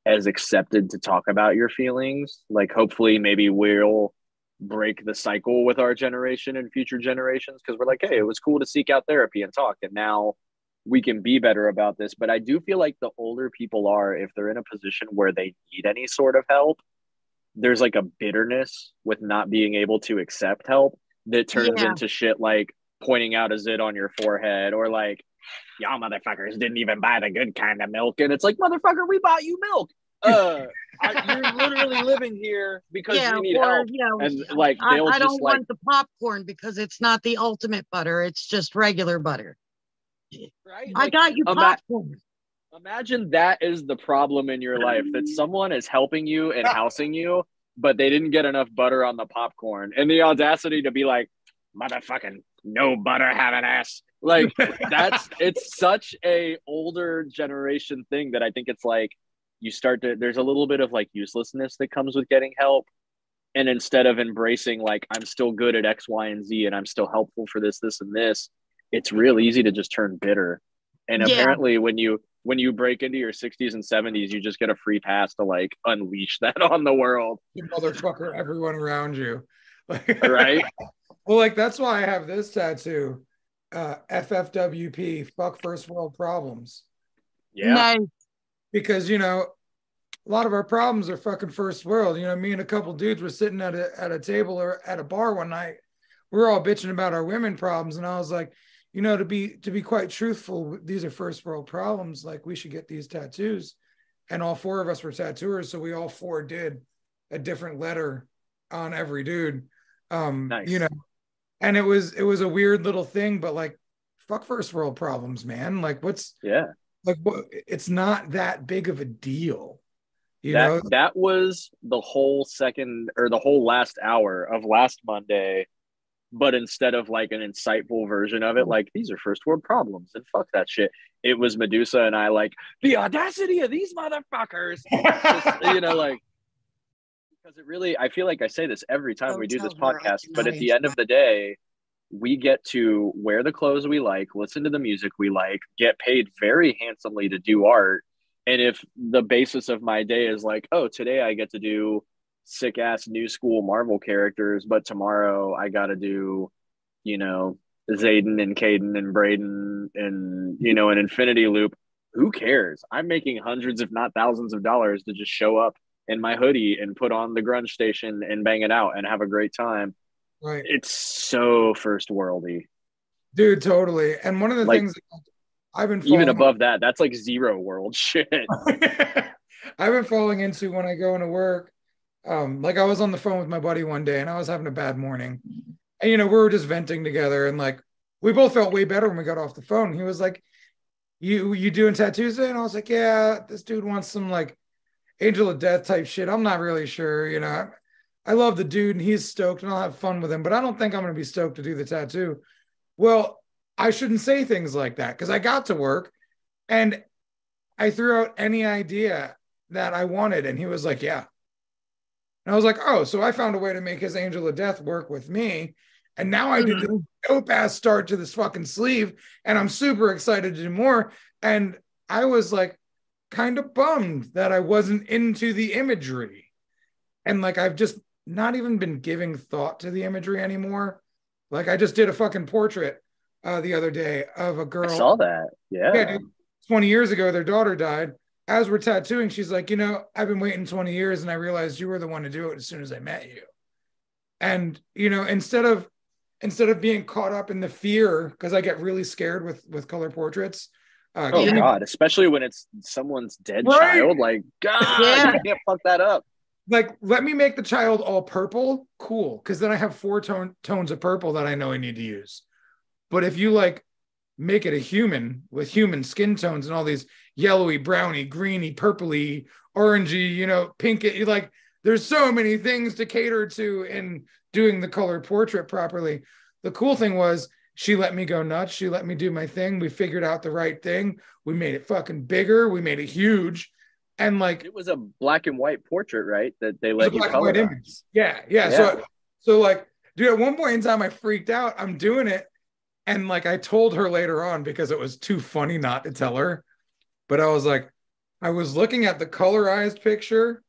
as accepted to talk about your feelings. Like, hopefully, maybe we'll break the cycle with our generation and future generations because we're like, hey, it was cool to seek out therapy and talk. And now we can be better about this. But I do feel like the older people are, if they're in a position where they need any sort of help, there's like a bitterness with not being able to accept help that turns Yeah. into shit like pointing out a zit on your forehead or like, y'all motherfuckers didn't even buy the good kind of milk. And it's like, motherfucker, we bought you milk. Uh, I, you're literally living here because yeah, you need or help. you know, And like, I, they'll I just don't like, want the popcorn because it's not the ultimate butter. It's just regular butter. right? I Like, got you ima- popcorn. Imagine that is the problem in your life that someone is helping you and housing you, but they didn't get enough butter on the popcorn and the audacity to be like, motherfucking no butter having ass. Like that's it's such a older generation thing that I think it's like you start to there's a little bit of like uselessness that comes with getting help. And instead of embracing like I'm still good at X, Y, and Z and I'm still helpful for this, this, and this, it's real easy to just turn bitter. And Yeah. apparently when you when you break into your 60s and 70s, you just get a free pass to like unleash that on the world. you motherfucker, everyone around you. Right. Well, like that's why I have this tattoo. Uh FFWP, fuck first world problems. Yeah. Nice. Because you know, a lot of our problems are fucking first world. You know, me and a couple dudes were sitting at a at a table or at a bar one night. We were all bitching about our women problems, and I was like, you know, to be to be quite truthful, these are first world problems. Like we should get these tattoos. And all four of us were tattooers, so we all four did a different letter on every dude. Um, Nice. you know, and it was it was a weird little thing, but like fuck first world problems, man. Like what's Yeah. like what it's not that big of a deal. You that know, that was the whole second or the whole last hour of last Monday but instead of like an insightful version of it, like these are first world problems and fuck that shit. It was Medusa and I like the audacity of these motherfuckers. Just, you know, like because it really I feel like I say this every time Don't we do this tell her I podcast, but at the end of the day, we get to wear the clothes we like, listen to the music we like, get paid very handsomely to do art. And if the basis of my day is like, oh, today I get to do sick ass new school Marvel characters, but tomorrow I got to do, you know, Zayden and Caden and Braden and, you know, an Infinity Loop. Who cares? I'm making hundreds, if not thousands of dollars to just show up in my hoodie and put on the grunge station and bang it out and have a great time. Right. It's so first worldy. Dude, totally. And one of the Like, things I've been Even above that, that's like zero world shit. I've been falling into when I go into work. Um, like I was on the phone with my buddy one day and I was having a bad morning. And you know, we were just venting together and like we both felt way better when we got off the phone. He was like, You you doing tattoos? And I was like, Yeah, this dude wants some like angel of death type shit. I'm not really sure, you know. I, love the dude and he's stoked and I'll have fun with him, but I don't think I'm gonna be stoked to do the tattoo. Well, I shouldn't say things like that because I got to work and I threw out any idea that I wanted. And he was like, Yeah. And I was like, Oh, so I found a way to make his angel of death work with me. And now I did mm-hmm. this dope ass start to this fucking sleeve. And I'm super excited to do more. And I was like, kind of bummed that I wasn't into the imagery. And like, I've just not even been giving thought to the imagery anymore. Like, I just did a fucking portrait uh, the other day of a girl. I saw that. Yeah. Yeah, dude. 20 years ago, their daughter died. As we're tattooing, she's like, you know, I've been waiting 20 years and I realized you were the one to do it as soon as I met you. And, you know, instead of instead of being caught up in the fear, because I get really scared with with color portraits. Uh, Oh give God! Especially when it's someone's dead Right. child. Like God, Yeah. you can't fuck that up. like let me make the child all purple cool because then i have four tone, tones of purple that i know i need to use but if you like make it a human with human skin tones and all these yellowy browny greeny purpley orangey you know pink you like there's so many things to cater to in doing the color portrait properly the cool thing was she let me go nuts she let me do my thing we figured out the right thing we made it fucking bigger we made it huge and like It was a black and white portrait, right? That they let you black and white colorize. image. Yeah, yeah, So, so like, dude, at one point in time, I freaked out. I'm doing it, and like, I told her later on because it was too funny not to tell her. But I was like, I was looking at the colorized picture,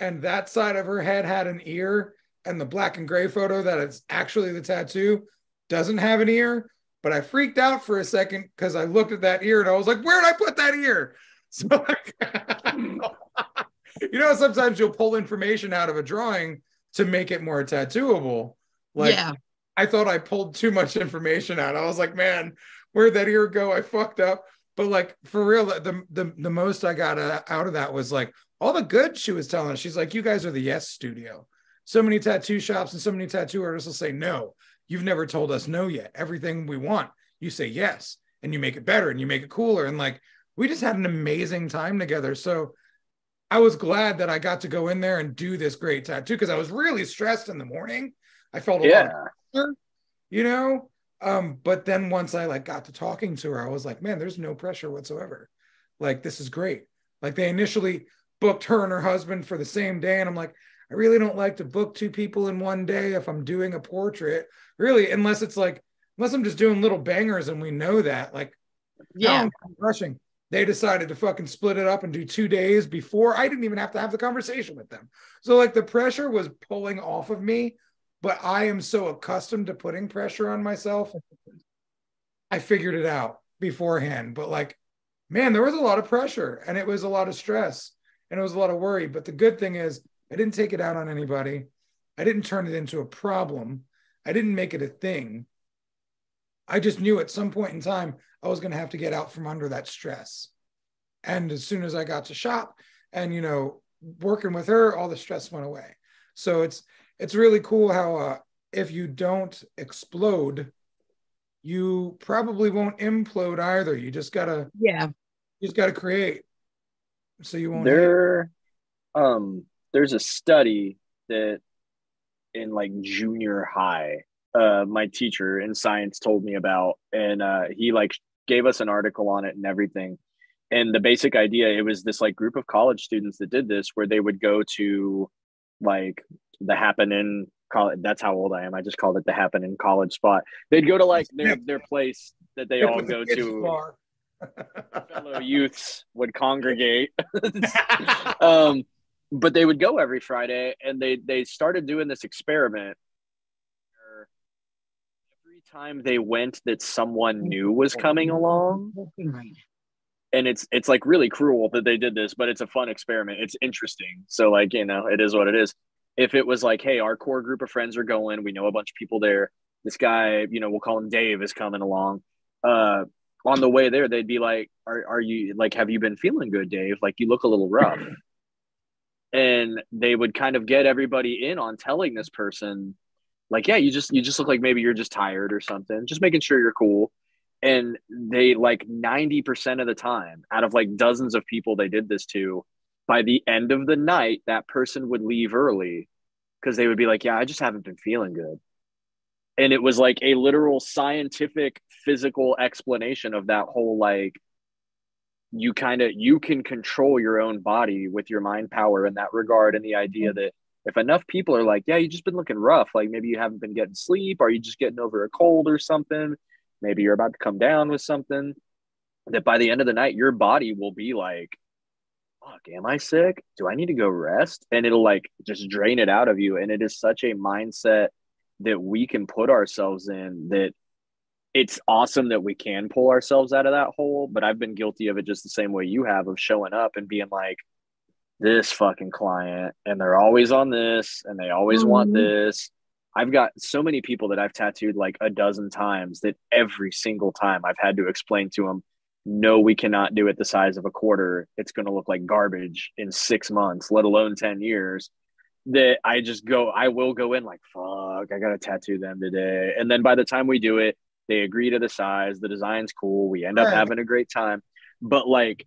and that side of her head had an ear, and the black and gray photo that it's actually the tattoo doesn't have an ear. But I freaked out for a second because I looked at that ear and I was like, where did I put that ear? So you know, sometimes you'll pull information out of a drawing to make it more tattooable. Like yeah. I thought I pulled too much information out. I was like, man, where'd that ear go? I fucked up. But like for real, the the the most I got uh, out of that was like all the good she was telling us. She's like, you guys are the yes studio. So many tattoo shops and so many tattoo artists will say no. You've never told us no yet. Everything we want, you say yes, and you make it better and you make it cooler. And like we just had an amazing time together. So I was glad that I got to go in there and do this great tattoo because I was really stressed in the morning. I felt a lot Yeah. of pressure, you know. Um, but then once I like got to talking to her, I was like, man, there's no pressure whatsoever. Like, this is great. Like they initially booked her and her husband for the same day. And I'm like, I really don't like to book two people in one day if I'm doing a portrait, really, unless it's like, unless I'm just doing little bangers and we know that. Like, Yeah. I'm rushing. They decided to fucking split it up and do two days before I didn't even have to have the conversation with them. So like the pressure was pulling off of me, but I am so accustomed to putting pressure on myself. I figured it out beforehand, but like, man, there was a lot of pressure and it was a lot of stress and it was a lot of worry. But the good thing is, I didn't take it out on anybody. I didn't turn it into a problem. I didn't make it a thing. I just knew at some point in time I was going to have to get out from under that stress. And as soon as I got to shop and, you know, working with her, all the stress went away. So it's, it's really cool how, uh, if you don't explode, you probably won't implode either. You just gotta, Yeah. you just gotta create. So you won't. There, um, there's a study that in like junior high, uh, my teacher in science told me about, and uh, he like gave us an article on it and everything. And the basic idea, it was this like group of college students that did this, where they would go to like the happening college. That's how old I am. I just called it the happening college spot. They'd go to like their their place that they all go to. fellow youths would congregate. um, but they would go every Friday, and they they started doing this experiment. Every time they went, that someone new was coming along, and it's it's like really cruel that they did this, but it's a fun experiment. It's interesting. So like you know, it is what it is. If it was like, hey, our core group of friends are going, we know a bunch of people there. This guy, you know, we'll call him Dave, is coming along. Uh, on the way there, they'd be like, "Are are you like? Have you been feeling good, Dave? Like you look a little rough." And they would kind of get everybody in on telling this person like yeah you just you just look like maybe you're just tired or something just making sure you're cool. And they like 90% of the time out of like dozens of people they did this to by the end of the night that person would leave early because they would be like yeah i just haven't been feeling good. And it was like a literal scientific physical explanation of that whole like you kind of you can control your own body with your mind power in that regard and the idea mm-hmm. that if enough people are like yeah you just been looking rough like maybe you haven't been getting sleep are you just getting over a cold or something? Maybe you're about to come down with something. That by the end of the night your body will be like fuck am i sick? Do i need to go rest? And it'll like just drain it out of you and it is such a mindset that we can put ourselves in that it's awesome that we can pull ourselves out of that hole, but I've been guilty of it just the same way you have of showing up and being like, this fucking client, and they're always on this and they always mm-hmm. want this. I've got so many people that I've tattooed like a dozen times that every single time I've had to explain to them, no, we cannot do it the size of a quarter. It's going to look like garbage in six months, let alone 10 years. That I just go, I will go in like, fuck, I got to tattoo them today. And then by the time we do it, they agree to the size. The design's cool. We end up right. having a great time. But like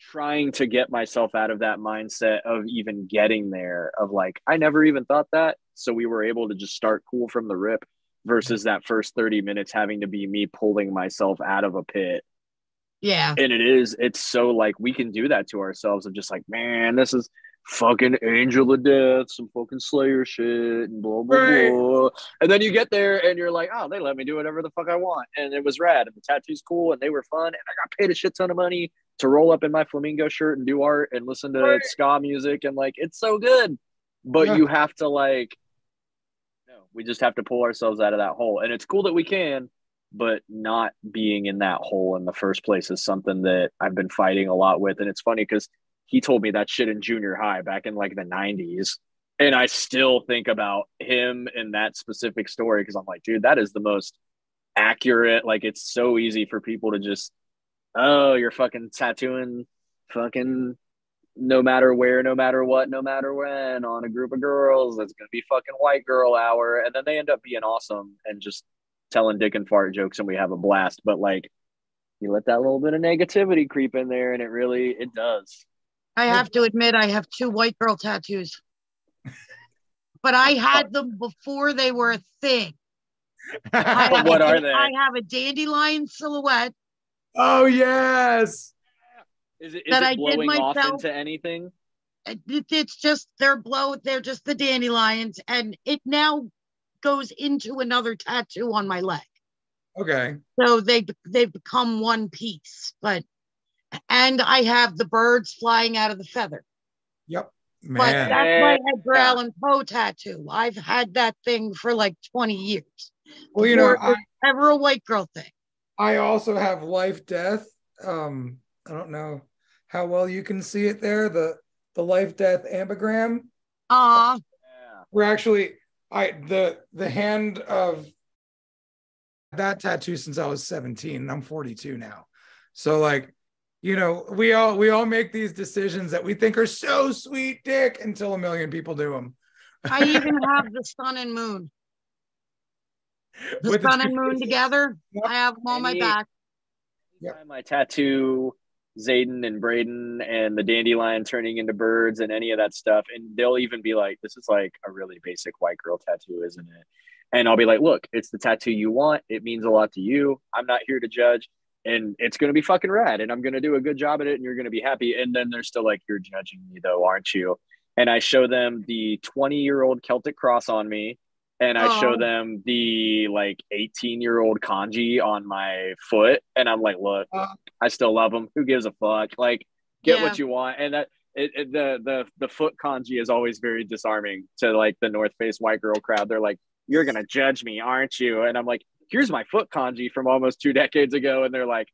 trying to get myself out of that mindset of even getting there, of like, I never even thought that. So we were able to just start cool from the rip versus that first 30 minutes having to be me pulling myself out of a pit. Yeah. And it is, it's so like we can do that to ourselves of just like, man, this is fucking angel of death, some fucking slayer shit, and blah blah right. blah. And then you get there and you're like, oh, they let me do whatever the fuck I want, and it was rad, and the tattoos cool, and they were fun, and I got paid a shit ton of money to roll up in my flamingo shirt and do art and listen to right. ska music, and like it's so good. But yeah. you have to like, no, we just have to pull ourselves out of that hole, and it's cool that we can. But not being in that hole in the first place is something that I've been fighting a lot with. And it's funny because he told me that shit in junior high back in like the 90s and i still think about him in that specific story because i'm like dude that is the most accurate like it's so easy for people to just oh you're fucking tattooing fucking no matter where no matter what no matter when on a group of girls. That's gonna be fucking white girl hour. And then they end up being awesome and just telling dick and fart jokes and we have a blast. But like you let that little bit of negativity creep in there and it really it does I have to admit, I have two white girl tattoos, but I had them before they were a thing. what are they? I have a dandelion silhouette. Oh yes. Is it, is that it I blowing did myself. off into anything? It, it's just they're blow. They're just the dandelions, and it now goes into another tattoo on my leg. Okay. So they they've become one piece, but and I have the birds flying out of the feather. Yep. Man. But that's my Edgar Allan Poe tattoo. I've had that thing for like 20 years. Well, you know, I, ever a white girl thing. I also have life death. Um, I don't know how well you can see it there. The the life death ambigram. Uh we're actually I the the hand of that tattoo since I was 17 and I'm 42 now. So like you know, we all we all make these decisions that we think are so sweet, dick, until a million people do them. I even have the sun and moon. The With sun the and moon together. Yep. I have them on my back. Yep. I tattoo Zayden and Braden and the dandelion turning into birds and any of that stuff. And they'll even be like, this is like a really basic white girl tattoo, isn't it? And I'll be like, look, it's the tattoo you want. It means a lot to you. I'm not here to judge. And it's going to be fucking rad. And I'm going to do a good job at it. And you're going to be happy. And then they're still like, you're judging me, though, aren't you? And I show them the 20 year old Celtic cross on me. And I show Oh. them the like 18 year old kanji on my foot. And I'm like, look. I still love them. Who gives a fuck? Like, get Yeah. what you want. And that, it, it, the the the foot kanji is always very disarming to like the North Face white girl crowd. They're like, "You're gonna judge me, aren't you?" And I'm like, "Here's my foot kanji from almost two decades ago," and they're like,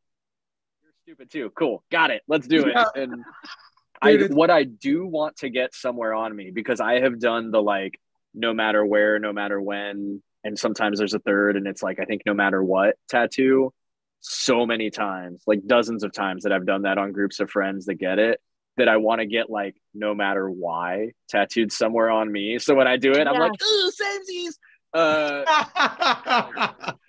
"You're stupid too." Cool, got it. Let's do it. Yeah. And I Dude, what I do want to get somewhere on me because I have done the like no matter where, no matter when, and sometimes there's a third, and it's like I think no matter what tattoo so many times, like dozens of times that I've done that on groups of friends that get it, that I want to get like no matter why tattooed somewhere on me. So when I do it, I'm like, ooh, samesies. Uh,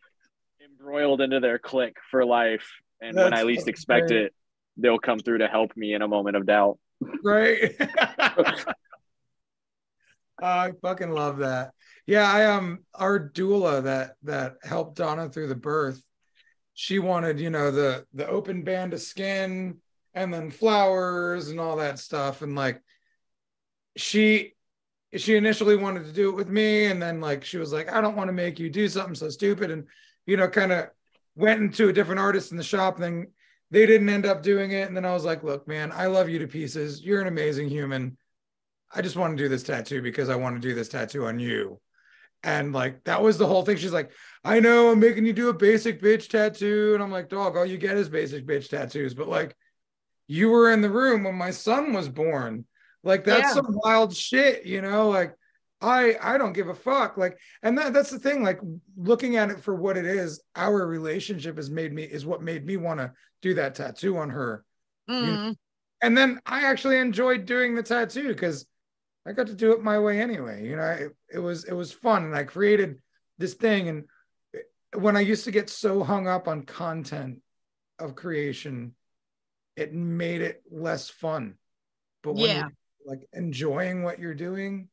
embroiled into their clique for life. And when I least expect great. it, they'll come through to help me in a moment of doubt. right? I fucking love that. Yeah, I um our doula that that helped Donna through the birth. She wanted, you know, the the open band of skin and then flowers and all that stuff and like she she initially wanted to do it with me and then like she was like I don't want to make you do something so stupid and you know kind of went into a different artist in the shop and then they didn't end up doing it. And then I was like look man I love you to pieces. You're an amazing human. I just want to do this tattoo because I want to do this tattoo on you. And like that was the whole thing. She's like I know I'm making you do a basic bitch tattoo. And I'm like dog all you get is basic bitch tattoos. But like you were in the room when my son was born. Like that's Yeah. some wild shit you know? Like i i don't give a fuck. Like and that that's the thing like looking at it for what it is our relationship has made me is what made me want to do that tattoo on her. Mm. and then i actually enjoyed doing the tattoo because i got to do it my way anyway. You know it, it was it was fun and i created this thing and when i used to get so hung up on content of creation it made it less fun. But when Yeah. you're like enjoying what you're doing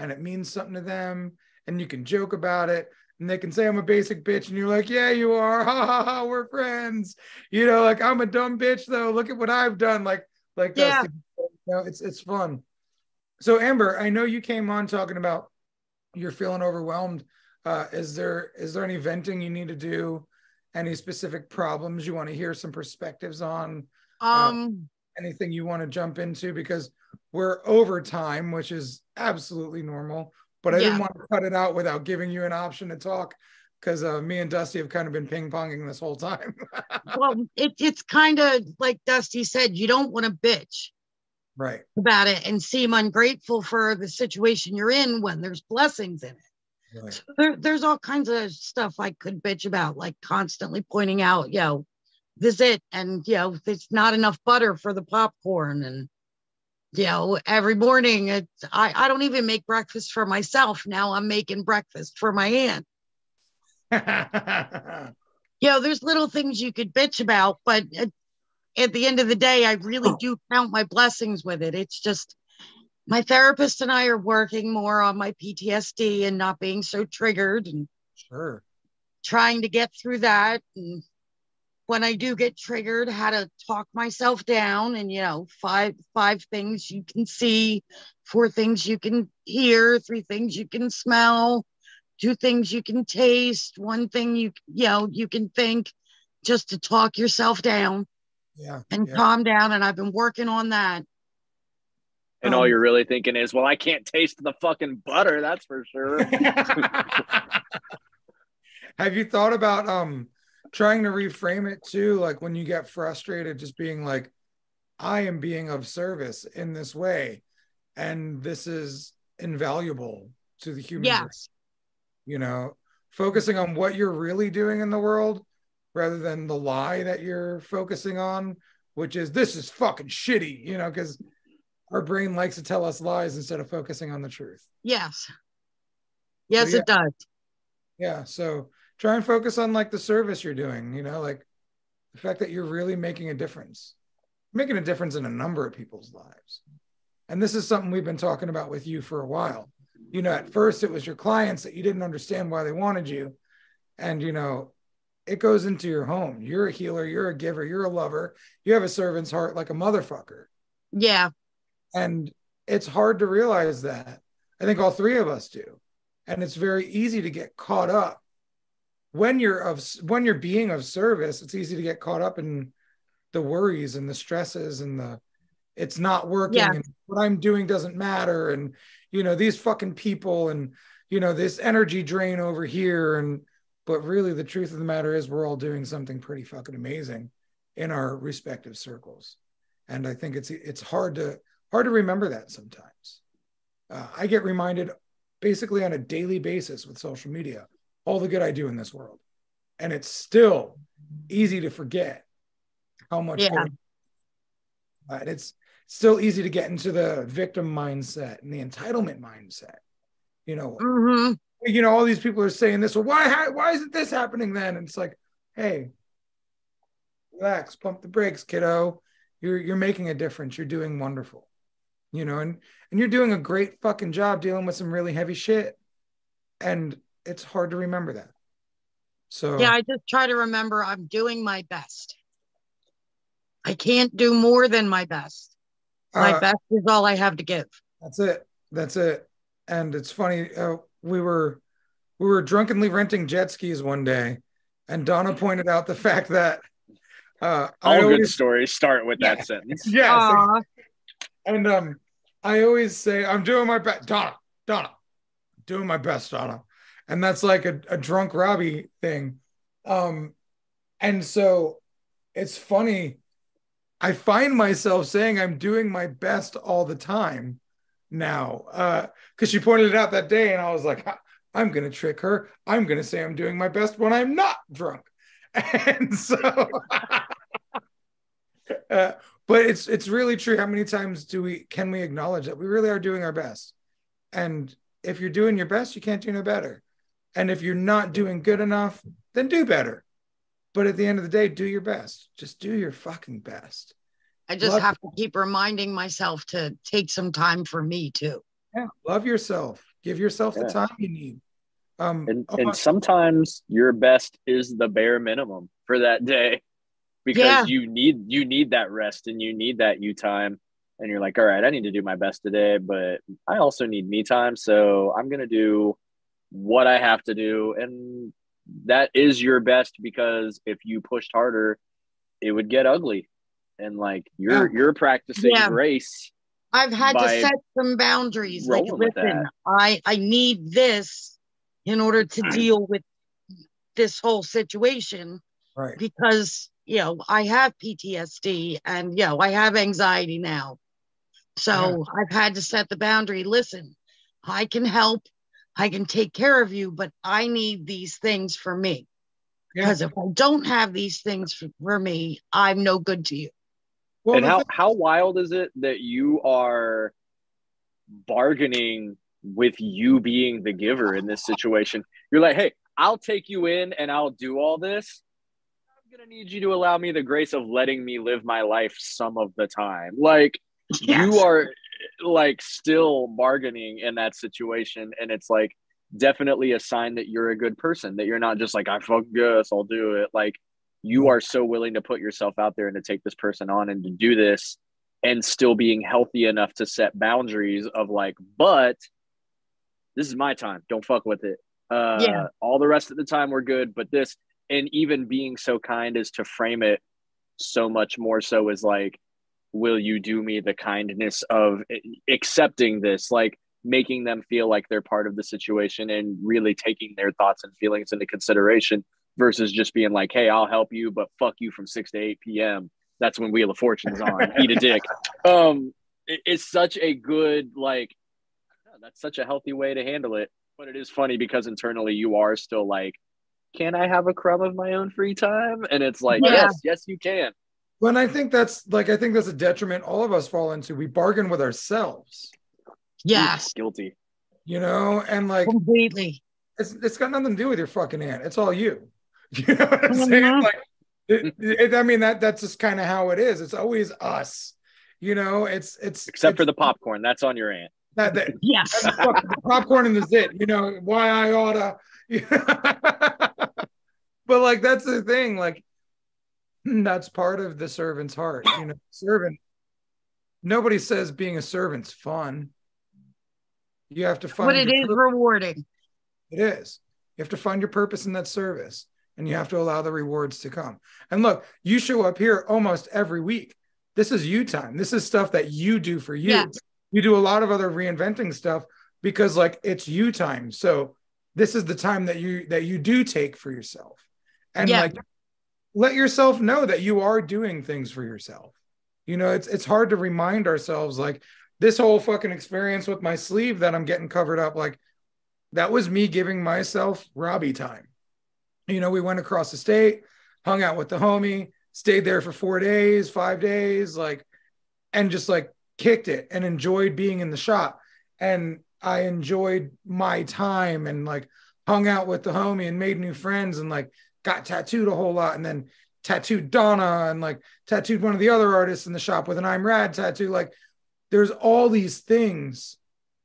and it means something to them and you can joke about it and they can say i'm a basic bitch and you're like yeah you are. Ha ha ha we're friends. You know like i'm a dumb bitch though. Look at what i've done. Like like Yeah. you know, it's it's fun. So amber i know you came on talking about you're feeling overwhelmed. Uh is there is there any venting you need to do? Any specific problems you want to hear some perspectives on? Um, anything you want to jump into? Because we're over time, which is absolutely normal. But I Yeah. didn't want to cut it out without giving you an option to talk because uh, me and Dusty have kind of been ping ponging this whole time. well, it, it's kind of like Dusty said, you don't want to bitch right. about it and seem ungrateful for the situation you're in when there's blessings in it. Right. There, there's all kinds of stuff I could bitch about, like constantly pointing out, yo, know, this is it, and you know, there's not enough butter for the popcorn, and you know, every morning it's I, I don't even make breakfast for myself. Now I'm making breakfast for my aunt. you know, there's little things you could bitch about, but at, at the end of the day, I really oh. do count my blessings with it. It's just my therapist and I are working more on my PTSD and not being so triggered and sure. trying to get through that. And when I do get triggered, how to talk myself down and, you know, five, five things you can see, four things you can hear, three things you can smell, two things you can taste, one thing you, you know, you can think just to talk yourself down Yeah. and yeah. calm down. And I've been working on that. And all Um, you're really thinking is, well, I can't taste the fucking butter, that's for sure. Have you thought about um trying to reframe it too? Like when you get frustrated, just being like, I am being of service in this way, and this is invaluable to the human race. Yes. You know, focusing on what you're really doing in the world rather than the lie that you're focusing on, which is this is fucking shitty, you know, because our brain likes to tell us lies instead of focusing on the truth. Yes. Yes, yeah. it does. Yeah. So try and focus on like the service you're doing, you know, like the fact that you're really making a difference, making a difference in a number of people's lives. And this is something we've been talking about with you for a while. you know, at first it was your clients that you didn't understand why they wanted you. And, you know, it goes into your home. You're a healer, you're a giver, you're a lover, you have a servant's heart like a motherfucker. Yeah. And it's hard to realize that. I think all three of us do. And it's very easy to get caught up when you're of when you're being of service, it's easy to get caught up in the worries and the stresses and the it's not working Yeah. and what I'm doing doesn't matter and you know these fucking people and you know this energy drain over here and but really the truth of the matter is we're all doing something pretty fucking amazing in our respective circles and I think it's it's hard to hard to remember that sometimes uh, I get reminded basically on a daily basis with social media all the good I do in this world and it's still easy to forget how much Yeah. and it's still easy to get into the victim mindset and the entitlement mindset. You know, hmm you know, all these people are saying this. Well, why why isn't this happening then? And it's like, hey, relax, pump the brakes, kiddo. You're you're making a difference. You're doing wonderful. You know, and and you're doing a great fucking job dealing with some really heavy shit. And it's hard to remember that. So Yeah, I just try to remember I'm doing my best. I can't do more than my best. My uh, best is all I have to give. That's it. That's it. And it's funny. Uh, we were we were drunkenly renting jet skis one day, and Donna pointed out the fact that uh, I All good always stories start with Yeah. that sentence. Yeah. Aw, and um, I always say I'm doing my best, Donna. Donna, doing my best, Donna, and that's like a, a drunk Robbie thing. Um, and so it's funny. I find myself saying I'm doing my best all the time now. Uh, because she pointed it out that day, and I was like, I'm gonna trick her. I'm gonna say I'm doing my best when I'm not drunk. And so uh, but it's it's really true. How many times do we can we acknowledge that we really are doing our best? And if you're doing your best, you can't do no better. And if you're not doing good enough, then do better. But at the end of the day, do your best. Just do your fucking best. I just Love- have to keep reminding myself to take some time for me too. Yeah. Love yourself. Give yourself the time you need. Um And oh, and sometimes your best is the bare minimum for that day because Yeah. you need you need that rest and you need that you time and you're like all right I need to do my best today but I also need me time so I'm going to do what I have to do and that is your best because if you pushed harder it would get ugly and like you're you're practicing Yeah. grace I've had to set some boundaries. Like, listen. I I need this in order to mm. deal with this whole situation right. because you know I have PTSD and you know I have anxiety now. So I've had to set the boundary. Listen, I can help, I can take care of you, but I need these things for me. Yeah. Because if I don't have these things for, for me, I'm no good to you. Well, and how thing- how wild is it that you are bargaining with you being the giver in this situation? You're like, hey, I'll take you in and I'll do all this. I'm gonna need you to allow me the grace of letting me live my life some of the time. Like you are like still bargaining in that situation, and it's like definitely a sign that you're a good person. That you're not just like I fucking this I'll do it. Like you are so willing to put yourself out there and to take this person on and to do this and still being healthy enough to set boundaries of like but this is my time don't fuck with it uh Yeah. all the rest of the time we're good but this and even being so kind as to frame it so much more so as like will you do me the kindness of accepting this like making them feel like they're part of the situation and really taking their thoughts and feelings into consideration versus just being like, hey, I'll help you, but fuck you from 6 to 8 p.m. That's when Wheel of Fortune's on. Eat a dick. Um, it- it's such a good, like, know, that's such a healthy way to handle it. But it is funny because internally you are still like, can I have a crumb of my own free time? And it's like, Yeah. yes, yes, you can. When I think that's like I think that's a detriment all of us fall into. We bargain with ourselves, Yes, Guilty. you know, and like completely. it's it's got nothing to do with your fucking aunt. It's all you. You know what I'm saying? Mhm. Like, it, it- I mean that that's just kind of how it is. It's always us. You know, it's it's Except for the popcorn. That's on your aunt. That, that Yes. the popcorn and the zit, you know, why I oughta. but like that's the thing, like that's part of the servant's heart. You know, servant. Nobody says being a servant's fun. You have to find But it is purpose. Rewarding. It is. You have to find your purpose in that service and you have to allow the rewards to come. And look, you show up here almost every week. This is you time. This is stuff that you do for you. Yes. You do a lot of other reinventing stuff because like it's you time. So this is the time that you that you do take for yourself. And like let yourself know that you are doing things for yourself. You know, it's it's hard to remind ourselves like this whole fucking experience with my sleeve that I'm getting covered up like that was me giving myself Robbie time. You know, we went across the state, hung out with the homie, stayed there for four days, five days, like, and just like kicked it and enjoyed being in the shop. And I enjoyed my time and like hung out with the homie and made new friends and like got tattooed a whole lot and then tattooed Donna and like tattooed one of the other artists in the shop with an I'm rad tattoo. Like, there's all these things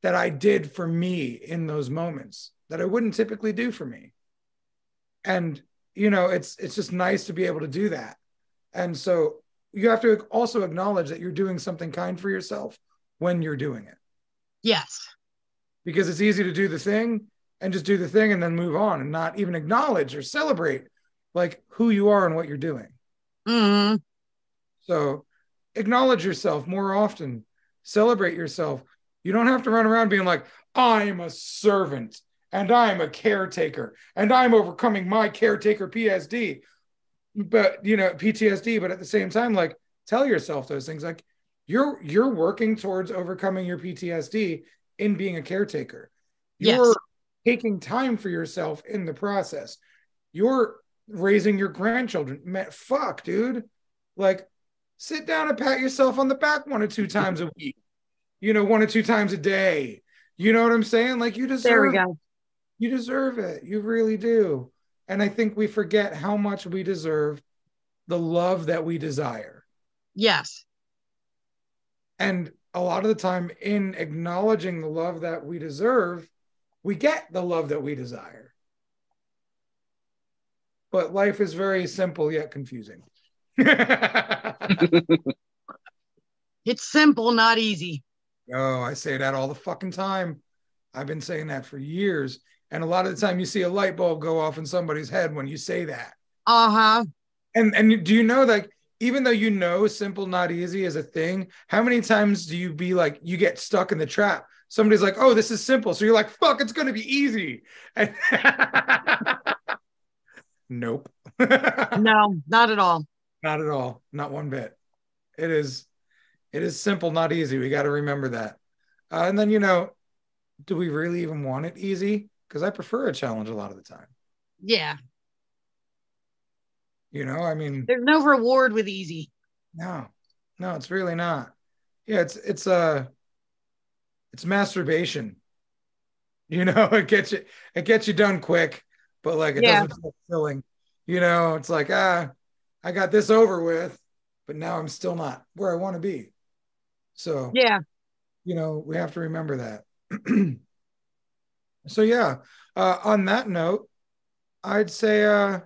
that I did for me in those moments that I wouldn't typically do for me. And you know, it's it's just nice to be able to do that. And so you have to also acknowledge that you're doing something kind for yourself when you're doing it. Yes. Because it's easy to do the thing and just do the thing and then move on and not even acknowledge or celebrate like who you are and what you're doing. hmm So acknowledge yourself more often, celebrate yourself. You don't have to run around being like, I'm a servant and I'm a caretaker and I'm overcoming my caretaker PSD. But you know, PTSD, but at the same time, like tell yourself those things. Like you're you're working towards overcoming your PTSD in being a caretaker. Yes. Taking time for yourself in the process. You're raising your grandchildren. Man, fuck, dude. Like sit down and pat yourself on the back one or two times a week. You know, one or two times a day. You know what I'm saying? Like you deserve There we go. you deserve it. You really do. And I think we forget how much we deserve the love that we desire. Yes. And a lot of the time, in acknowledging the love that we deserve, we get the love that we desire. But life is very simple yet confusing. It's simple, not easy. Oh, I say that all the fucking time. I've been saying that for years. And a lot of the time you see a light bulb go off in somebody's head when you say that. Uh huh. And and do you know that even though you know simple not easy is a thing, how many times do you be like you get stuck in the trap? Somebody's like, "Oh, this is simple." So you're like, "Fuck, it's going to be easy." Nope. No, not at all. Not at all. Not one bit. It is it is simple, not easy. We got to remember that. Uh, and then you know, do we really even want it easy? Because I prefer a challenge a lot of the time. Yeah. You know, I mean, There's no reward with easy. no, no, it's really not. Yeah, it's it's uh it's masturbation. You know, it gets you it gets you done quick, but like it Yeah. doesn't feel filling. You know, it's like ah, I got this over with, but now I'm still not where I want to be. So Yeah. you know, we have to remember that. so yeah, uh, on that note, I'd say uh,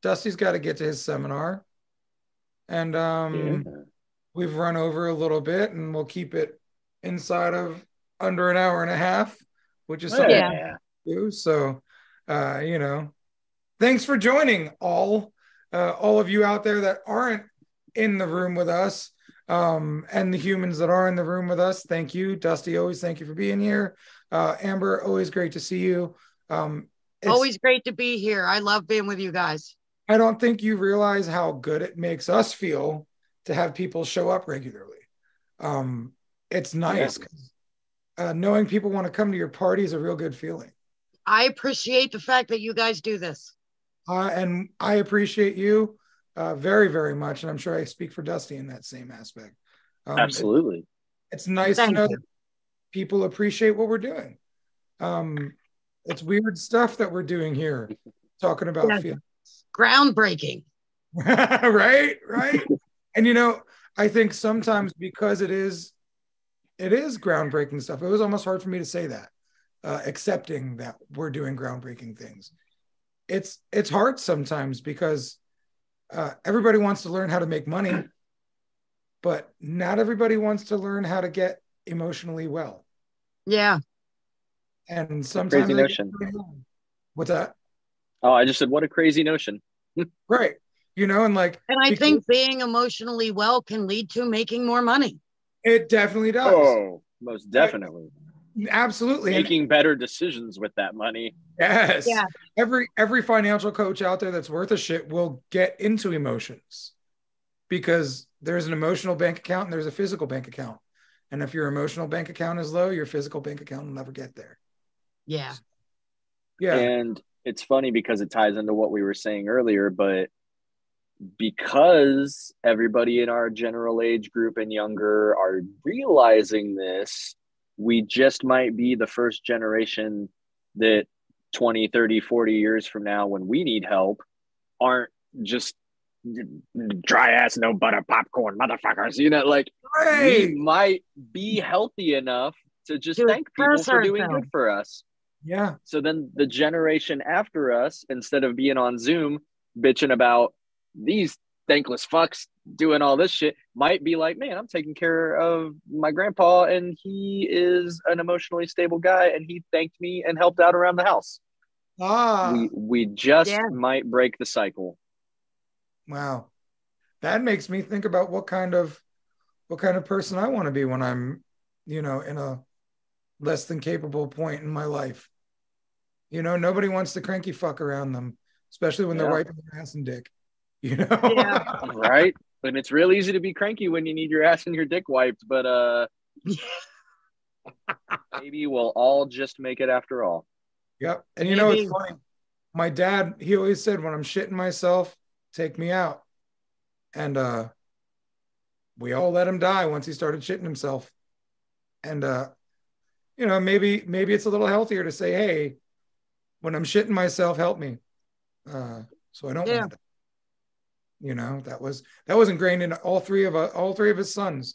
Dusty's got to get to his seminar, and um, we've run over a little bit, and we'll keep it inside of under an hour and a half, which is something Yeah. do. So, uh, you know, thanks for joining all, uh, all of you out there that aren't in the room with us, um, and the humans that are in the room with us. Thank you, Dusty. Always thank you for being here. Uh, Amber, always great to see you. Um, it's- Always great to be here. I love being with you guys. I don't think you realize how good it makes us feel to have people show up regularly. Um, it's nice. 'cause, Uh, knowing people want to come to your party is a real good feeling. I appreciate the fact that you guys do this. Uh, and I appreciate you uh, very, very much. And I'm sure I speak for Dusty in that same aspect. Um, it- Absolutely. it's nice to know you. that people appreciate what we're doing. Um, it's weird stuff that we're doing here, talking about Yeah. feelings. Groundbreaking. right right and you know i think sometimes because it is it is groundbreaking stuff. It was almost hard for me to say that, uh, accepting that we're doing groundbreaking things. It's it's hard sometimes because uh, everybody wants to learn how to make money, but not everybody wants to learn how to get emotionally well. Yeah. And sometimes Crazy notion. What's that? Oh, I just said, what a crazy notion. Right. You know, and like And I because think being emotionally well can lead to making more money. It definitely does. Oh, most definitely. Absolutely. Making better decisions with that money. Yes. Yeah. Every every financial coach out there that's worth a shit will get into emotions because there's an emotional bank account and there's a physical bank account. And if your emotional bank account is low, your physical bank account will never get there. Yeah. Yeah. And it's funny because it ties into what we were saying earlier, but because everybody in our general age group and younger are realizing this, we just might be the first generation that 20, 30, 40 years from now, when we need help, aren't just dry ass, no butter popcorn motherfuckers. You know, like Right. we might be healthy enough to just To thank people for doing good for us. Yeah. So then the generation after us, instead of being on Zoom bitching about these thankless fucks doing all this shit, might be like, man, I'm taking care of my grandpa and he is an emotionally stable guy and he thanked me and helped out around the house. Ah. we we just Yeah. might break the cycle. wow. That makes me think about what kind of what kind of person I want to be when I'm, you know, in a less than capable point in my life. You know, nobody wants the cranky fuck around them, especially when they're wiping their ass and dick. You know? Yeah. Right? and it's real easy to be cranky when you need your ass and your dick wiped, but uh maybe we'll all just make it after all. Yep. And you know, it's funny. My dad, he always said, when I'm shitting myself, take me out. And uh we all let him die once he started shitting himself. And uh, you know, maybe maybe it's a little healthier to say, hey, when I'm shitting myself, help me. Uh, so I don't Yeah. want that. You know, that was that was ingrained in all three of all three of his sons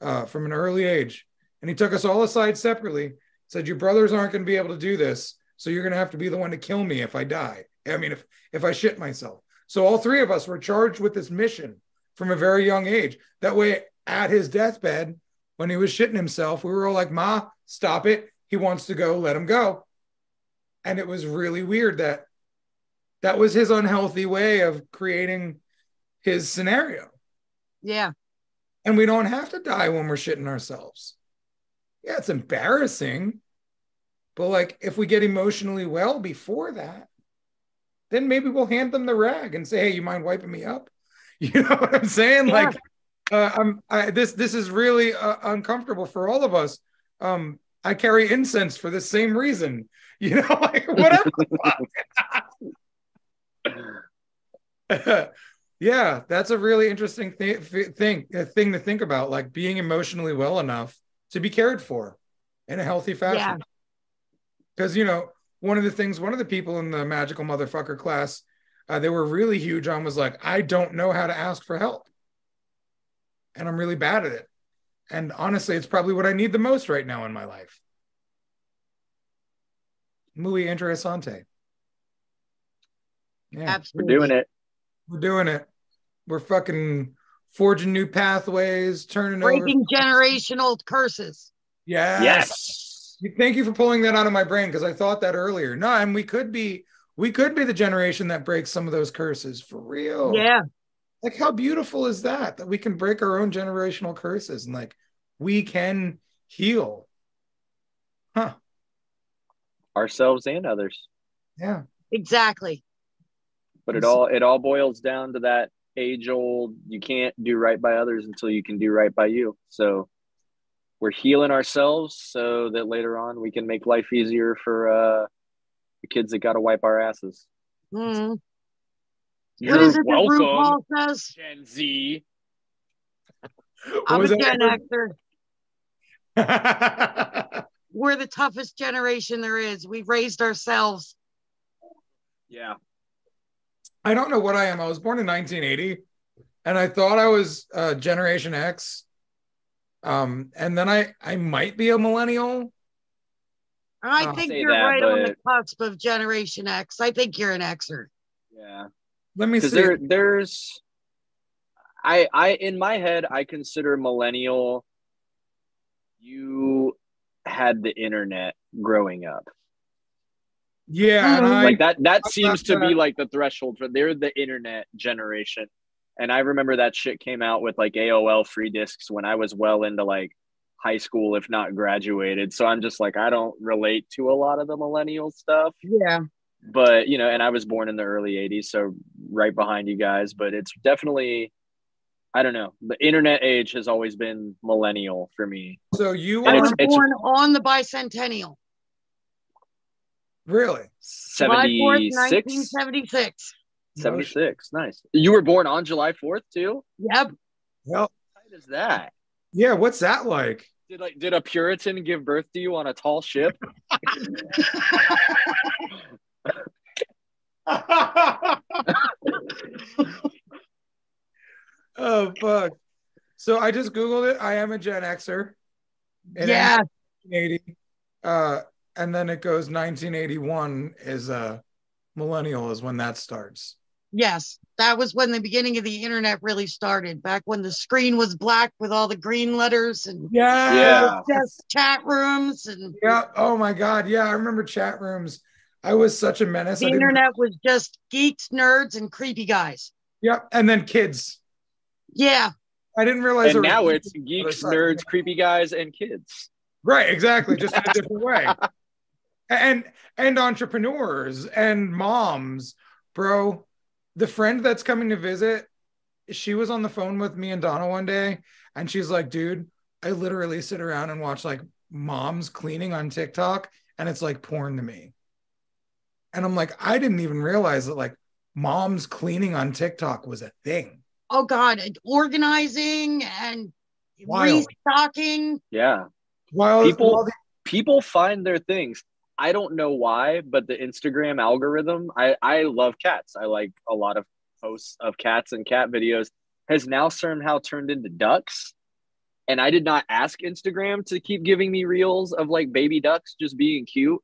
uh, from an early age. And he took us all aside separately, said, Your brothers aren't going to be able to do this. So you're going to have to be the one to kill me if I die. I mean, if, if I shit myself. So all three of us were charged with this mission from a very young age. That way, at his deathbed, when he was shitting himself, we were all like, Ma, stop it. He wants to go, let him go. And it was really weird that that was his unhealthy way of creating his scenario. Yeah. And we don't have to die when we're shitting ourselves. Yeah, it's embarrassing. But like if we get emotionally well before that, then maybe we'll hand them the rag and say, "Hey, you mind wiping me up?" You know what I'm saying? Yeah. Like, uh, I'm I, this this is really uh, uncomfortable for all of us. Um, I carry incense for the same reason. You know, like whatever. the fuck. yeah, that's a really interesting th- thing thing to think about. Like being emotionally well enough to be cared for in a healthy fashion. Because you know, one of the things, one of the people in the magical motherfucker class, uh, they were really huge on was like, I don't know how to ask for help, and I'm really bad at it. And honestly, it's probably what I need the most right now in my life. Muy interesante. Yeah, We're doing it. We're doing it. We're fucking forging new pathways, turning Breaking over. generational curses. Yes. Yes. Thank you for pulling that out of my brain because I thought that earlier. No, and we could be we could be the generation that breaks some of those curses for real. Yeah. Like how beautiful is that that we can break our own generational curses and like we can heal. Huh. Ourselves and others. Yeah. Exactly. But it all it all boils down to that age old you can't do right by others until you can do right by you. So we're healing ourselves so that later on we can make life easier for uh the kids that got to wipe our asses. Mm. You're What is it welcome, RuPaul says? Gen Z. What I'm was a that? Gen Xer. We're the toughest generation there is. We've raised ourselves. Yeah. I don't know what I am. I was born in 1980 and I thought I was uh, Generation X Um, and then I I might be a millennial. I I'll think you're that, right on the cusp of Generation X. I think you're an Xer. Yeah. Let me see. there there's i i in my head i consider millennial you had the internet growing up yeah, Mhm. I like that that I seems to be like the threshold for they're the internet generation and i remember that shit came out with like aol free discs when i was well into like high school if not graduated so i'm just like i don't relate to a lot of the millennial stuff Yeah. but you know and i was born in the early 80s so right behind you guys but it's definitely i don't know the internet age has always been millennial for me so you And I was it's- it's- born on the bicentennial. Really July 4th, 76 1976. 76 nice you were born on july 4th too Yep. well, what is that yeah. What's that like? did like did a puritan give birth to you on a tall ship oh fuck! So I just googled it. I am a Gen Xer. It yeah. ends in 1980, uh, and then it goes 1981 is a millennial is when that starts. Yes. That was when the beginning of the internet really started, back when the screen was black with all the green letters and Yeah. Yeah. just chat rooms and Yeah. Oh my god. Yeah, I remember chat rooms. I was such a menace. the internet was just geeks, nerds, and creepy guys. Yep. And then kids. Yeah. I didn't realize. and there now was- it's geeks nerds creepy guys and kids right. Exactly. Just in a different way. And and entrepreneurs and moms, bro. The friend that's coming to visit, she was on the phone with me and Donna one day, and she's like, "Dude, I literally sit around and watch like moms cleaning on TikTok, and it's like porn to me." And I'm like, I didn't even realize that like moms cleaning on TikTok was a thing. Oh God, and organizing and Wild. restocking. yeah While People- while the- people find their things i don't know why but the instagram algorithm i i love cats. I like a lot of posts of cats and cat videos has now somehow turned into ducks. And i did not ask instagram to keep giving me reels of like baby ducks just being cute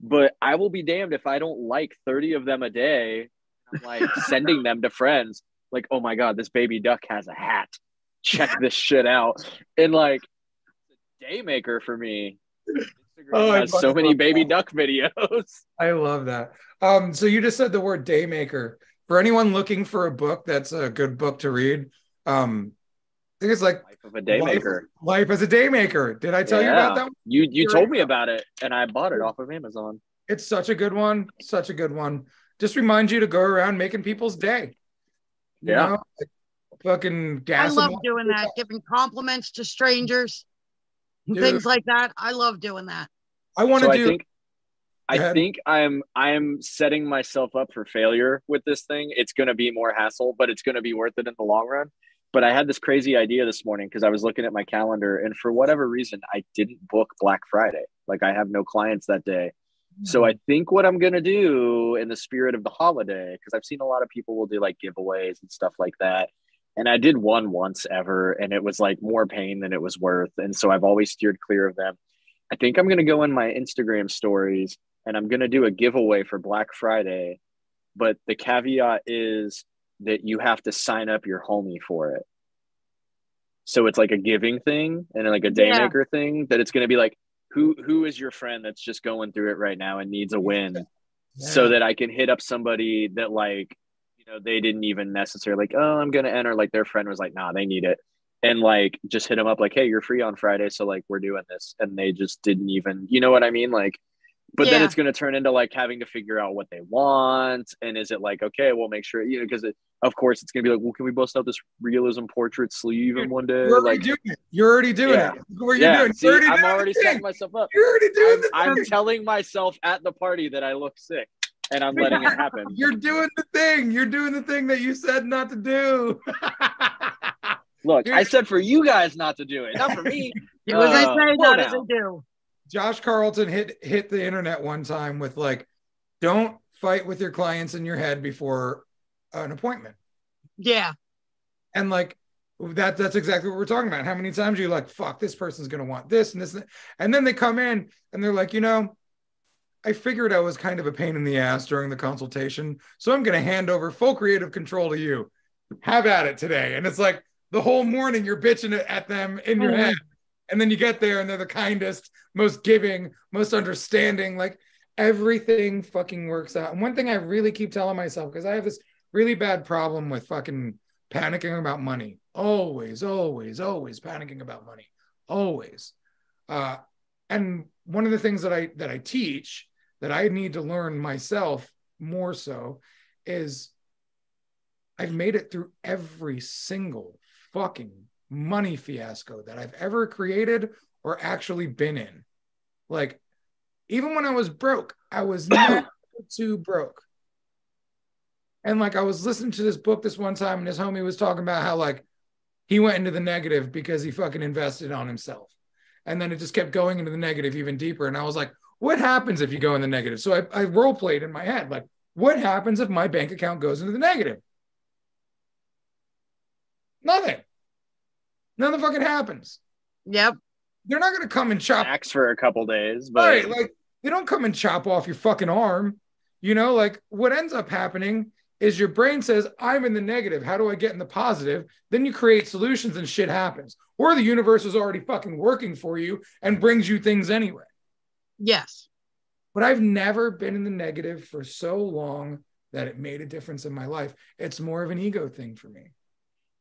but i will be damned if i don't like 30 of them a day. I'm like sending them to friends like oh my god this baby duck has a hat. Check this shit out. And like day maker for me Instagram Oh, has so many baby that. duck videos. I love that. Um, so you just said the word daymaker. For anyone looking for a book that's a good book to read, um, I think it's like Life of a day Life- maker. Life as a Daymaker. Did I tell you about that? one? You you You're told right. me about it and I bought it off of Amazon. It's such a good one. Such a good one. Just remind you to go around making people's day. You Yeah. know? Like, fucking I love doing that, giving compliments to strangers, Dude. things like that. I love doing that. I want So to I do. think I think I'm I'm setting myself up for failure with this thing. It's going to be more hassle, but it's going to be worth it in the long run. But I had this crazy idea this morning because I was looking at my calendar, and for whatever reason, I didn't book Black Friday. Like I have no clients that day. So I mm-hmm. think what I'm gonna do in the spirit of the holiday, because I've seen a lot of people will do like giveaways and stuff like that. And I did one once ever, and it was like more pain than it was worth. And so I've always steered clear of them. I think I'm gonna go in my Instagram stories and I'm gonna do a giveaway for Black Friday. But the caveat is that you have to sign up your homie for it. So it's like a giving thing and like a day Yeah. maker thing that it's gonna be like who who is your friend that's just going through it right now and needs a win so that I can hit up somebody that like you know they didn't even necessarily like oh I'm gonna enter like their friend was like nah they need it. And like just hit them up like hey you're free on Friday so like we're doing this. And they just didn't even you know what I mean? Like but then it's going to turn into like having to figure out what they want and is it like okay we'll make sure you know because of course it's going to be like well can we bust out this realism portrait sleeve in one day? You're already like doing it. You're already doing Yeah. it. Look what you're yeah. doing. see, You're already I'm doing already setting myself up. You're already doing I'm, the I'm telling myself at the party that I look sick and I'm letting it happen. You're doing the thing. You're doing the thing that you said not to do. Look, You're- I said for you guys not to do it, not for me. Do as I Uh, say, slow not as I down. do. Josh Carlton hit hit the internet one time with like, don't fight with your clients in your head before an appointment. Yeah. And like, that that's exactly what we're talking about. How many times are you like, fuck, this person's gonna want this and this, and then they come in and they're like, you know, I figured I was kind of a pain in the ass during the consultation, so I'm gonna hand over full creative control to you. Have at it today. And it's like the whole morning you're bitching at them in your head, and then you get there and they're the kindest, most giving, most understanding. Like everything fucking works out. And one thing I really keep telling myself because I have this really bad problem with fucking panicking about money always always always panicking about money always uh, and one of the things that i that i teach that i need to learn myself more so is i've made it through every single fucking money fiasco that i've ever created or actually been in like even when i was broke i was never too broke and like I was listening to this book this one time, and his homie was talking about how like he went into the negative because he fucking invested on himself. And then it just kept going into the negative even deeper. And I was like, what happens if you go in the negative? So I, I role played in my head, like, what happens if my bank account goes into the negative? Nothing. Nothing fucking happens. Yep. They're not gonna come and chop Max for a couple days, but right, like they don't come and chop off your fucking arm. You know, like what ends up happening is your brain says, I'm in the negative. How do I get in the positive? Then you create solutions and shit happens. Or the universe is already fucking working for you and brings you things anyway. Yes. But I've never been in the negative for so long that it made a difference in my life. It's more of an ego thing for me.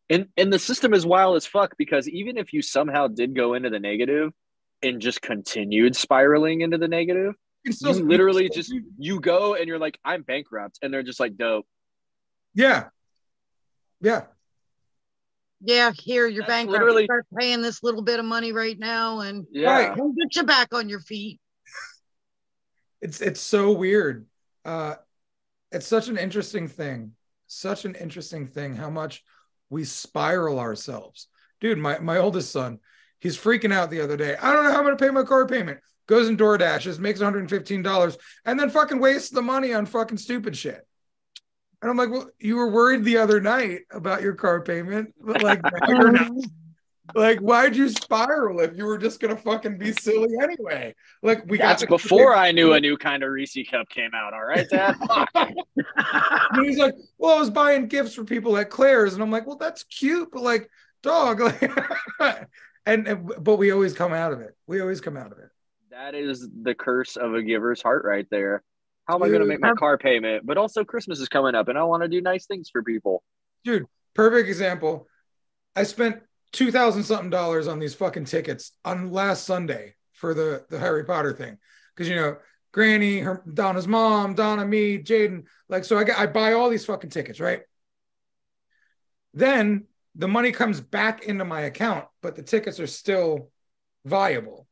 and and the system is wild as fuck because even if you somehow did go into the negative and just continued spiraling into the negative, It's you literally just you go and you're like, I'm bankrupt, and they're just like, dope. yeah. Yeah. Yeah, here you're That's bankrupt. literally- Start paying this little bit of money right now, and Yeah. Right. we'll get you back on your feet. It's it's so weird. Uh it's such an interesting thing. Such an interesting thing how much we spiral ourselves. Dude, my my oldest son, he's freaking out the other day. I don't know how I'm gonna pay my car payment. Goes in DoorDashes, makes $115, and then fucking wastes the money on fucking stupid shit. And I'm like, well, you were worried the other night about your car payment, but like, now you're not. Like, why'd you spiral if you were just gonna fucking be silly anyway? Like, we That's got before I knew a new kind of Reese cup came out. All right, Dad. He's like, well, I was buying gifts for people at Claire's, and I'm like, well, that's cute, but like, dog, like, and, and but we always come out of it. We always come out of it. that is the curse of a giver's heart right there. How am I going to make my car payment? But also, Christmas is coming up, and I want to do nice things for people. Dude, perfect example. I spent two thousand something dollars on these fucking tickets on last Sunday for the the Harry Potter thing, because you know, Granny, her Donna's mom, Donna, me, Jaden, like, so I got I buy all these fucking tickets, right? Then the money comes back into my account, but the tickets are still viable.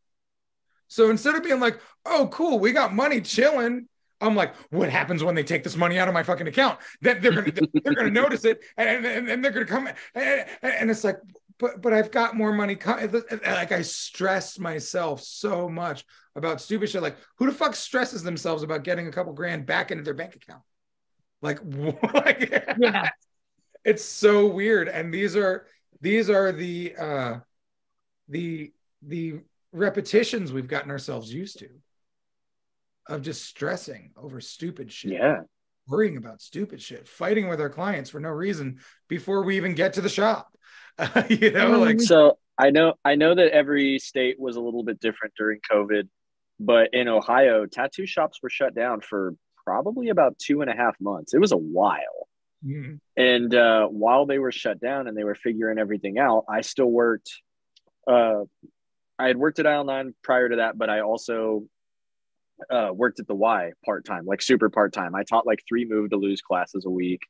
So instead of being like, oh, cool, we got money chilling, I'm like, what happens when they take this money out of my fucking account? That they're gonna they're gonna notice it, and, and, and they're gonna come, and, and it's like, but but I've got more money. Like I stress myself so much about stupid shit. Like who the fuck stresses themselves about getting a couple grand back into their bank account? Like, like Yeah. it's so weird and these are these are the uh the the repetitions we've gotten ourselves used to of just stressing over stupid shit Yeah. worrying about stupid shit fighting with our clients for no reason before we even get to the shop you know like So I know I know that every state was a little bit different during COVID, but in Ohio, tattoo shops were shut down for probably about two and a half months. It was a while. mm, And uh, while they were shut down and they were figuring everything out, I still worked. Uh, I had worked at Aisle Nine prior to that, but I also uh, worked at the Y part time, like super part time. I taught like three move to lose classes a week.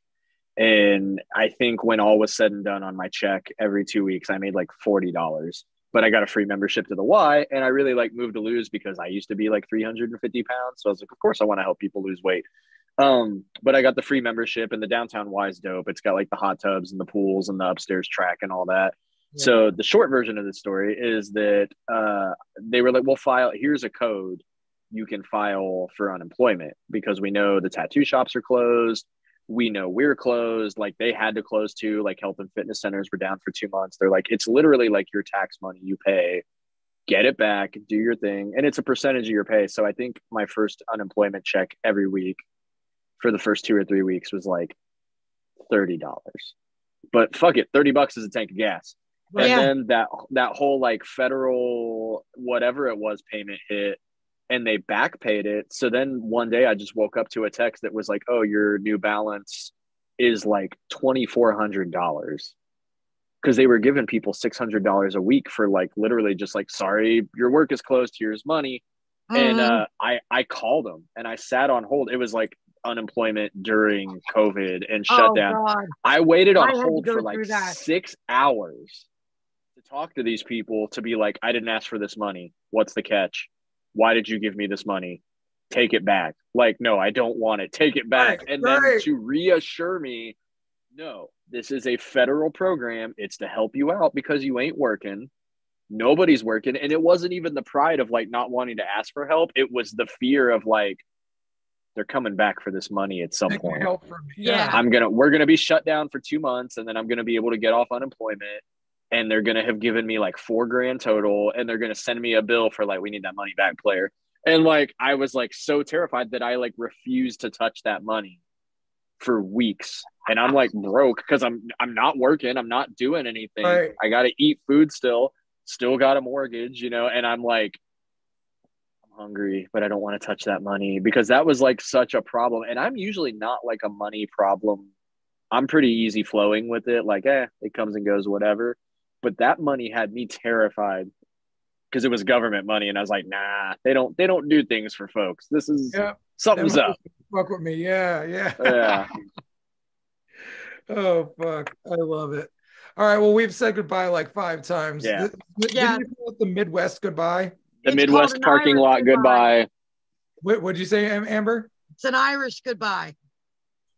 And I think when all was said and done on my check every two weeks, I made like $40. But I got a free membership to the Y. And I really like move to lose because I used to be like 350 pounds. So I was like, of course, I want to help people lose weight. Um, but I got the free membership and the downtown Y is dope. It's got like the hot tubs and the pools and the upstairs track and all that. Yeah. So the short version of the story is that uh, they were like, "We'll file. Here's a code. You can file for unemployment because we know the tattoo shops are closed. We know we're closed. Like they had to close too. Like health and fitness centers were down for two months. They're like, it's literally like your tax money you pay, get it back, do your thing. And it's a percentage of your pay. So I think my first unemployment check every week for the first two or three weeks was like $30. But fuck it, 30 bucks is a tank of gas. And Yeah. then that that whole like federal whatever it was payment hit and they back paid it. So then one day I just woke up to a text that was like, "Oh, your new balance is like twenty four hundred dollars," because they were giving people six hundred dollars a week for like literally just like, "Sorry, your work is closed. Here's money." And Mhm. uh, I I called them and I sat on hold. It was like unemployment during COVID and oh, shutdown. God. I waited on I hold for like six hours to talk to these people to be like, I didn't ask for this money. What's the catch? Why did you give me this money? Take it back. Like, no, I don't want it. Take it back. Right, and then to reassure me, no, this is a federal program. It's to help you out because you ain't working. Nobody's working. And it wasn't even the pride of like not wanting to ask for help. It was the fear of like, they're coming back for this money at some Take point. help from me. Yeah. I'm gonna we're gonna be shut down for two months and then I'm gonna be able to get off unemployment and they're gonna have given me like four grand total and they're gonna send me a bill for like we need that money back player. And like I was like so terrified that I like refused to touch that money for weeks. And I'm like broke because I'm I'm not working, I'm not doing anything. Right. I gotta eat food still, still got a mortgage, you know, and I'm like I'm hungry, but I don't want to touch that money because that was like such a problem. And I'm usually not like a money problem. I'm pretty easy flowing with it. Like, eh, it comes and goes, whatever. But that money had me terrified because it was government money, and I was like, nah, they don't they don't do things for folks. This is Yeah. something's up. Fuck with me. Yeah. Yeah. Yeah. Oh fuck! I love it. All right. Well, we've said goodbye like five times. Yeah. Th- th- Yeah. Call it the Midwest goodbye? The It's Midwest parking lot goodbye. What would you say, Amber? It's an Irish goodbye.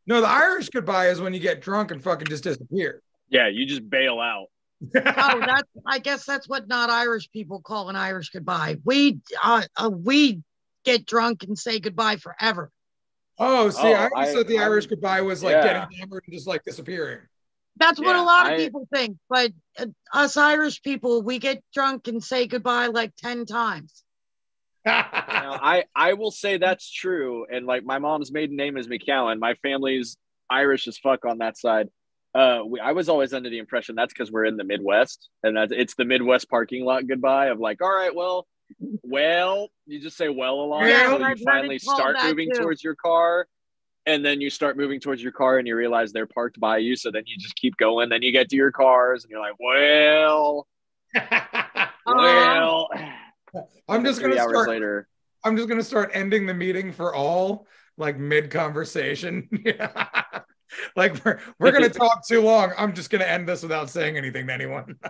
No, the Irish goodbye is when you get drunk and fucking just disappear. Yeah, you just bail out. Oh, that's I guess that's what not Irish people call an Irish goodbye. We uh, uh we get drunk and say goodbye forever. oh, see, Oh, I always I- thought the I'm- Irish goodbye was like yeah. getting hammered and just like disappearing. That's what Yeah, a lot of I- people think, but uh, us Irish people, we get drunk and say goodbye like 10 times. Now, I I will say that's true. And like my mom's maiden name is McCallan. My family's Irish as fuck on that side. Uh, we, I was always under the impression that's because we're in the Midwest, and that it's the Midwest parking lot goodbye of like, all right, well, well, you just say well a lot Yeah, until you finally start moving too. towards your car, and then you start moving towards your car, and you realize they're parked by you, so then you just keep going. Then you get to your cars, and you're like, well, well. I'm just gonna start. later. I'm just gonna start ending the meeting for all like mid conversation. like we're we're gonna talk too long. I'm just gonna end this without saying anything to anyone.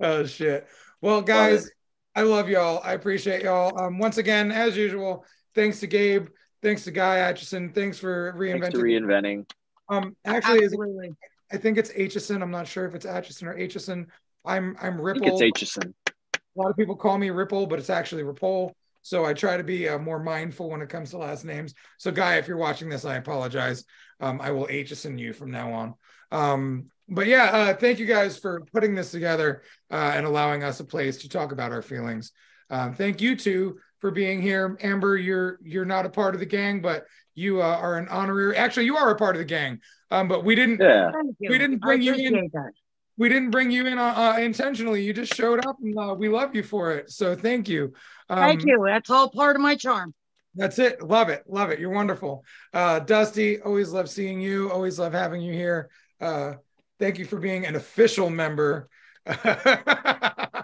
oh shit. Well, guys, I love y'all. I appreciate y'all. Um, once again, as usual, thanks to Gabe, thanks to Guy Aitchison, thanks for Thanks to reinventing. reinventing. um, actually, Absolutely. I think it's Atchison. I'm not sure if it's Atchison or Atchison. I'm I'm I Ripple. think it's Atchison. A lot of people call me Ripple, but it's actually Ripple. So I try to be uh, more mindful when it comes to last names. So, Guy, if you're watching this, I apologize. Um, I will Aitchison you from now on. Um, but yeah, uh, thank you guys for putting this together uh, and allowing us a place to talk about our feelings. Um, thank you too for being here, Amber. You're you're not a part of the gang, but you uh, are an honorary. Actually, you are a part of the gang, um, but we didn't Yeah. We didn't bring you in- that. we didn't bring you in uh, uh, intentionally. You just showed up, and uh, we love you for it. So thank you. Um, Thank you. That's all part of my charm. That's it. Love it. Love it. You're wonderful. Uh, Dusty, always love seeing you. Always love having you here. Uh, thank you for being an official member.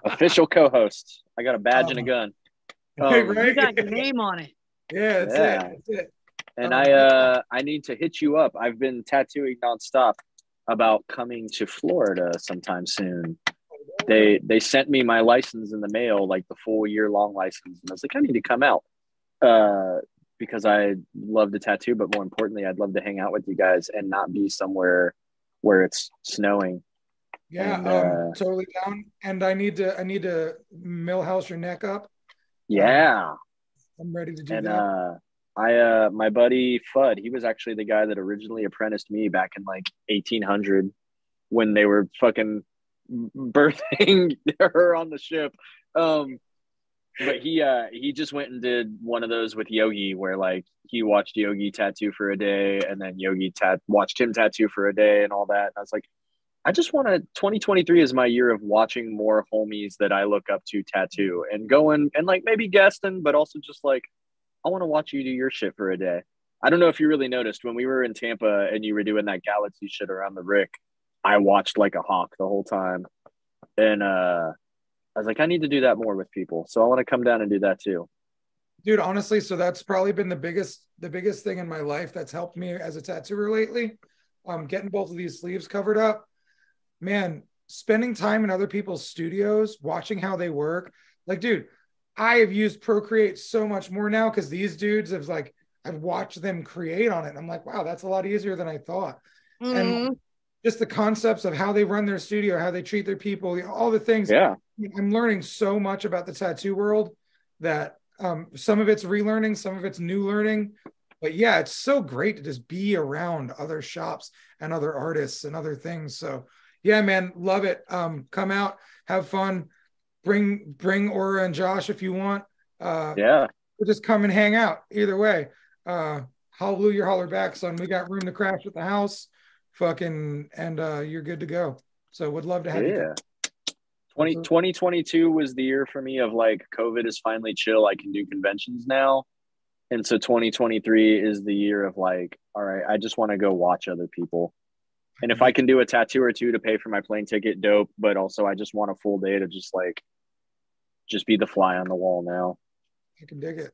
Official co-host. I got a badge and a Oh. gun. Hey, Um, right? You got your name on it. Yeah, that's Yeah. it. That's it. and Oh, I uh I need to hit you up. I've been tattooing nonstop about coming to Florida sometime soon. They they sent me my license in the mail, like the full year long license, and I was like, I need to come out. Uh because I love to tattoo, but more importantly, I'd love to hang out with you guys and not be somewhere where it's snowing. Yeah, And, um, uh, totally down. And I need to, I need to millhouse your neck up. Yeah. I'm ready to do and that. uh I uh my buddy Fudd, he was actually the guy that originally apprenticed me back in like 1800 when they were fucking birthing her on the ship. Um but he uh he just went and did one of those with Yogi where like he watched Yogi tattoo for a day and then Yogi tat watched him tattoo for a day and all that. And I was like, I just want to 2023 is my year of watching more homies that I look up to tattoo and going and like maybe guesting, but also just like I want to watch you do your shit for a day. I don't know if you really noticed when we were in Tampa and you were doing that galaxy shit around the Rick, I watched like a hawk the whole time. And uh I was like, I need to do that more with people. So I want to come down and do that too. Dude, honestly, so that's probably been the biggest the biggest thing in my life that's helped me as a tattooer lately. Um, getting both of these sleeves covered up. Man, spending time in other people's studios, watching how they work. Like, dude, I have used Procreate so much more now because these dudes have like I've watched them create on it. I'm like, wow, that's a lot easier than I thought. Mhm. And just the concepts of how they run their studio, how they treat their people, all the things. Yeah. I'm learning so much about the tattoo world that um, some of it's relearning, some of it's new learning. But yeah, it's so great to just be around other shops and other artists and other things. So yeah, man, love it. Um, come out, have fun, bring bring Aura and Josh if you want. Uh, Yeah. just come and hang out. Either way, uh, hallelujah, holler back, son. We got room to crash at the house, fucking, and uh, you're good to go. So would love to have you. Yeah. 20, 2022 was the year for me of like COVID is finally chill. I can do conventions now. And so 2023 is the year of like, all right, I just want to go watch other people. And if I can do a tattoo or two to pay for my plane ticket, dope. But also, I just want a full day to just like, just be the fly on the wall now. I can dig it.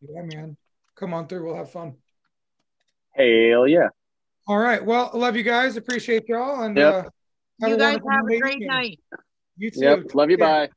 Yeah, man. Come on through. We'll have fun. Hell yeah. All right. Well, love you guys. Appreciate y'all. And Yep. uh, have You a guys have a night. great night. You too. Yep. Love you. Take. Bye.